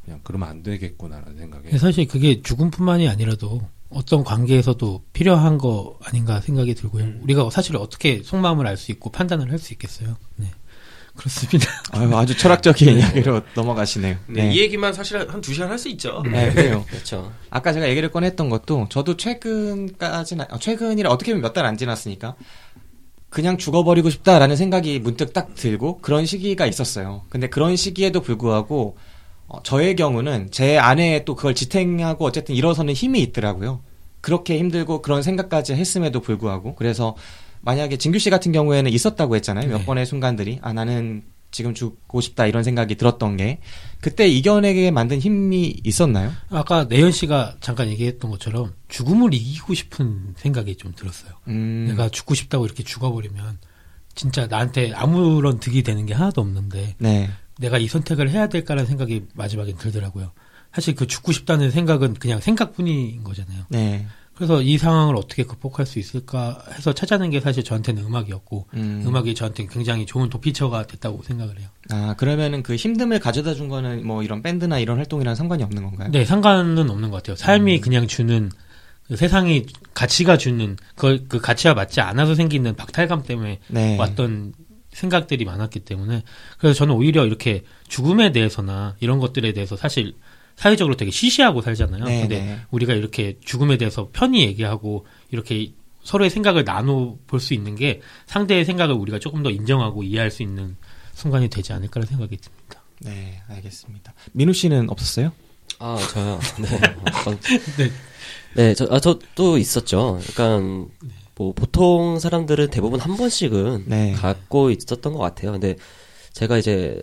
그냥 그러면 안 되겠구나라는 생각에. 사실 그게 죽음뿐만이 아니라도 어떤 관계에서도 필요한 거 아닌가 생각이 들고요. 우리가 사실 어떻게 속마음을 알 수 있고 판단을 할 수 있겠어요. 네. 그렇습니다. 아유, 아주 철학적인 이야기로 넘어가시네요. 네, 이 얘기만 사실 한 두 시간 할 수 있죠. 네, 그래요. 그렇죠. 아까 제가 얘기를 꺼냈던 것도 저도 최근까지는 어, 최근이라 어떻게 보면 몇 달 안 지났으니까 그냥 죽어버리고 싶다라는 생각이 문득 딱 들고 그런 시기가 있었어요. 근데 그런 시기에도 불구하고 어, 저의 경우는 제 안에 또 그걸 지탱하고 어쨌든 일어서는 힘이 있더라고요. 그렇게 힘들고 그런 생각까지 했음에도 불구하고 그래서 만약에 진규 씨 같은 경우에는 있었다고 했잖아요. 몇 네. 번의 순간들이 아 나는 지금 죽고 싶다 이런 생각이 들었던 게 그때 이겨내게 만든 힘이 있었나요? 아까 내연 씨가 잠깐 얘기했던 것처럼 죽음을 이기고 싶은 생각이 좀 들었어요. 음. 내가 죽고 싶다고 이렇게 죽어버리면 진짜 나한테 아무런 득이 되는 게 하나도 없는데 네. 내가 이 선택을 해야 될까라는 생각이 마지막엔 들더라고요. 사실 그 죽고 싶다는 생각은 그냥 생각뿐인 거잖아요. 네. 그래서 이 상황을 어떻게 극복할 수 있을까 해서 찾아낸 게 사실 저한테는 음악이었고 음. 음. 악이 저한테 굉장히 좋은 도피처가 됐다고 생각을 해요. 아, 그러면은 그 힘듦을 가져다 준 거는 뭐 이런 밴드나 이런 활동이랑 상관이 없는 건가요? 네, 상관은 없는 것 같아요. 삶이 그냥 주는 그 세상이 가치가 주는 그, 그 가치와 맞지 않아서 생기는 박탈감 때문에 네. 왔던 생각들이 많았기 때문에 그래서 저는 오히려 이렇게 죽음에 대해서나 이런 것들에 대해서 사실 사회적으로 되게 시시하고 살잖아요. 네, 근데 네. 우리가 이렇게 죽음에 대해서 편히 얘기하고 이렇게 서로의 생각을 나눠 볼 수 있는 게 상대의 생각을 우리가 조금 더 인정하고 이해할 수 있는 순간이 되지 않을까라는 생각이 듭니다. 네, 알겠습니다. 민우 씨는 없었어요? 아, 저요. 네. 어떤- 네. 네, 저, 아, 저또 있었죠. 그러니까, 뭐, 보통 사람들은 대부분 한 번씩은 네. 갖고 있었던 것 같아요. 근데 제가 이제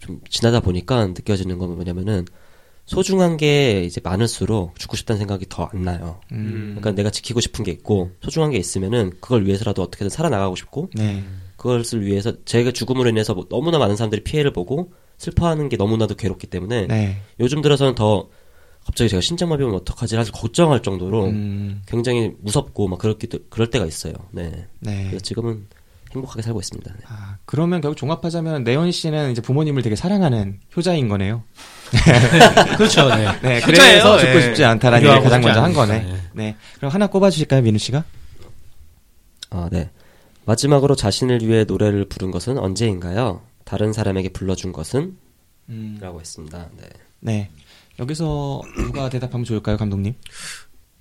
좀 지나다 보니까 느껴지는 건 뭐냐면은, 소중한 게 이제 많을수록 죽고 싶다는 생각이 더 안 나요. 음. 그러니까 내가 지키고 싶은 게 있고, 소중한 게 있으면은, 그걸 위해서라도 어떻게든 살아나가고 싶고, 네. 그것을 위해서, 제가 죽음으로 인해서 뭐 너무나 많은 사람들이 피해를 보고, 슬퍼하는 게 너무나도 괴롭기 때문에, 네. 요즘 들어서는 더 갑자기 제가 신장마비 오면 어떡하지 사실 걱정할 정도로 음. 굉장히 무섭고 막 그렇기 그럴 때가 있어요. 네. 네. 그래서 지금은 행복하게 살고 있습니다. 네. 아, 그러면 결국 종합하자면 내원 씨는 이제 부모님을 되게 사랑하는 효자인 거네요. 그렇죠. 네. 네, 효자예요. 그래서 죽고 예. 싶지 않다라는 얘기를 가장 먼저 한 거네. 예. 네. 그럼 하나 꼽아 주실까요, 민우 씨가? 아, 네. 마지막으로 자신을 위해 노래를 부른 것은 언제인가요? 다른 사람에게 불러준 것은? 음. 라고 했습니다. 네. 네. 여기서 누가 대답하면 좋을까요, 감독님?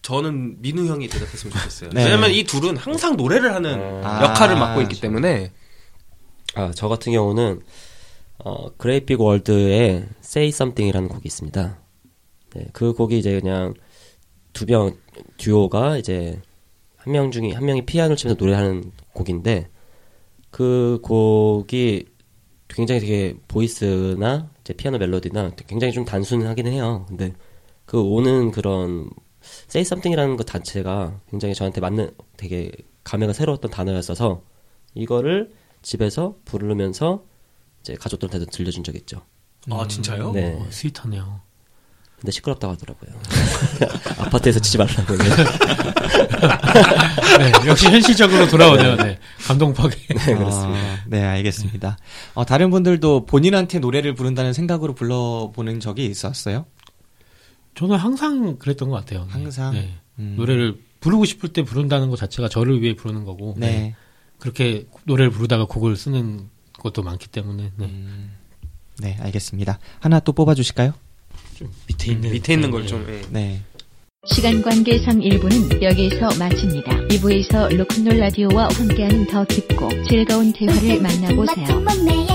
저는 민우 형이 대답했으면 좋겠어요. 네. 왜냐면 이 둘은 항상 노래를 하는 아. 역할을 맡고 있기 때문에 아, 저 같은 경우는, 어, Great Big World의 Say Something이라는 곡이 있습니다. 네, 그 곡이 이제 그냥 두 명, 듀오가 이제 한 명 중에, 한 명이 피아노를 치면서 노래하는 곡인데, 그 곡이 굉장히 되게 voice나 이제 피아노 멜로디나 굉장히 좀 단순하긴 해요. 근데 그 오는 그런 Say Something이라는 것 자체가 굉장히 저한테 맞는 되게 감회가 새로웠던 단어였어서 이거를 집에서 부르면서 이제 가족들한테도 들려준 적이 있죠. 아 진짜요? 네. 어, 스윗하네요. 근데 시끄럽다고 하더라고요. 아파트에서 치지 말라고. 네. 네, 역시 현실적으로 돌아오네요. 네. 감동 파괴. 네, 그렇습니다. 아, 네, 알겠습니다. 어, 다른 분들도 본인한테 노래를 부른다는 생각으로 불러보는 적이 있었어요? 저는 항상 그랬던 것 같아요. 네. 항상? 네. 음. 노래를 부르고 싶을 때 부른다는 것 자체가 저를 위해 부르는 거고. 네. 그렇게 노래를 부르다가 곡을 쓰는 것도 많기 때문에. 네. 음, 네, 알겠습니다. 하나 또 뽑아 주실까요? 밑에 있는 밑에 있는 네, 걸 네. 좀. 예. 네. 시간 관계상 1부는 여기에서 마칩니다. 2부에서 로큰롤 라디오와 함께하는 더 깊고 즐거운 대화를 만나보세요. 네.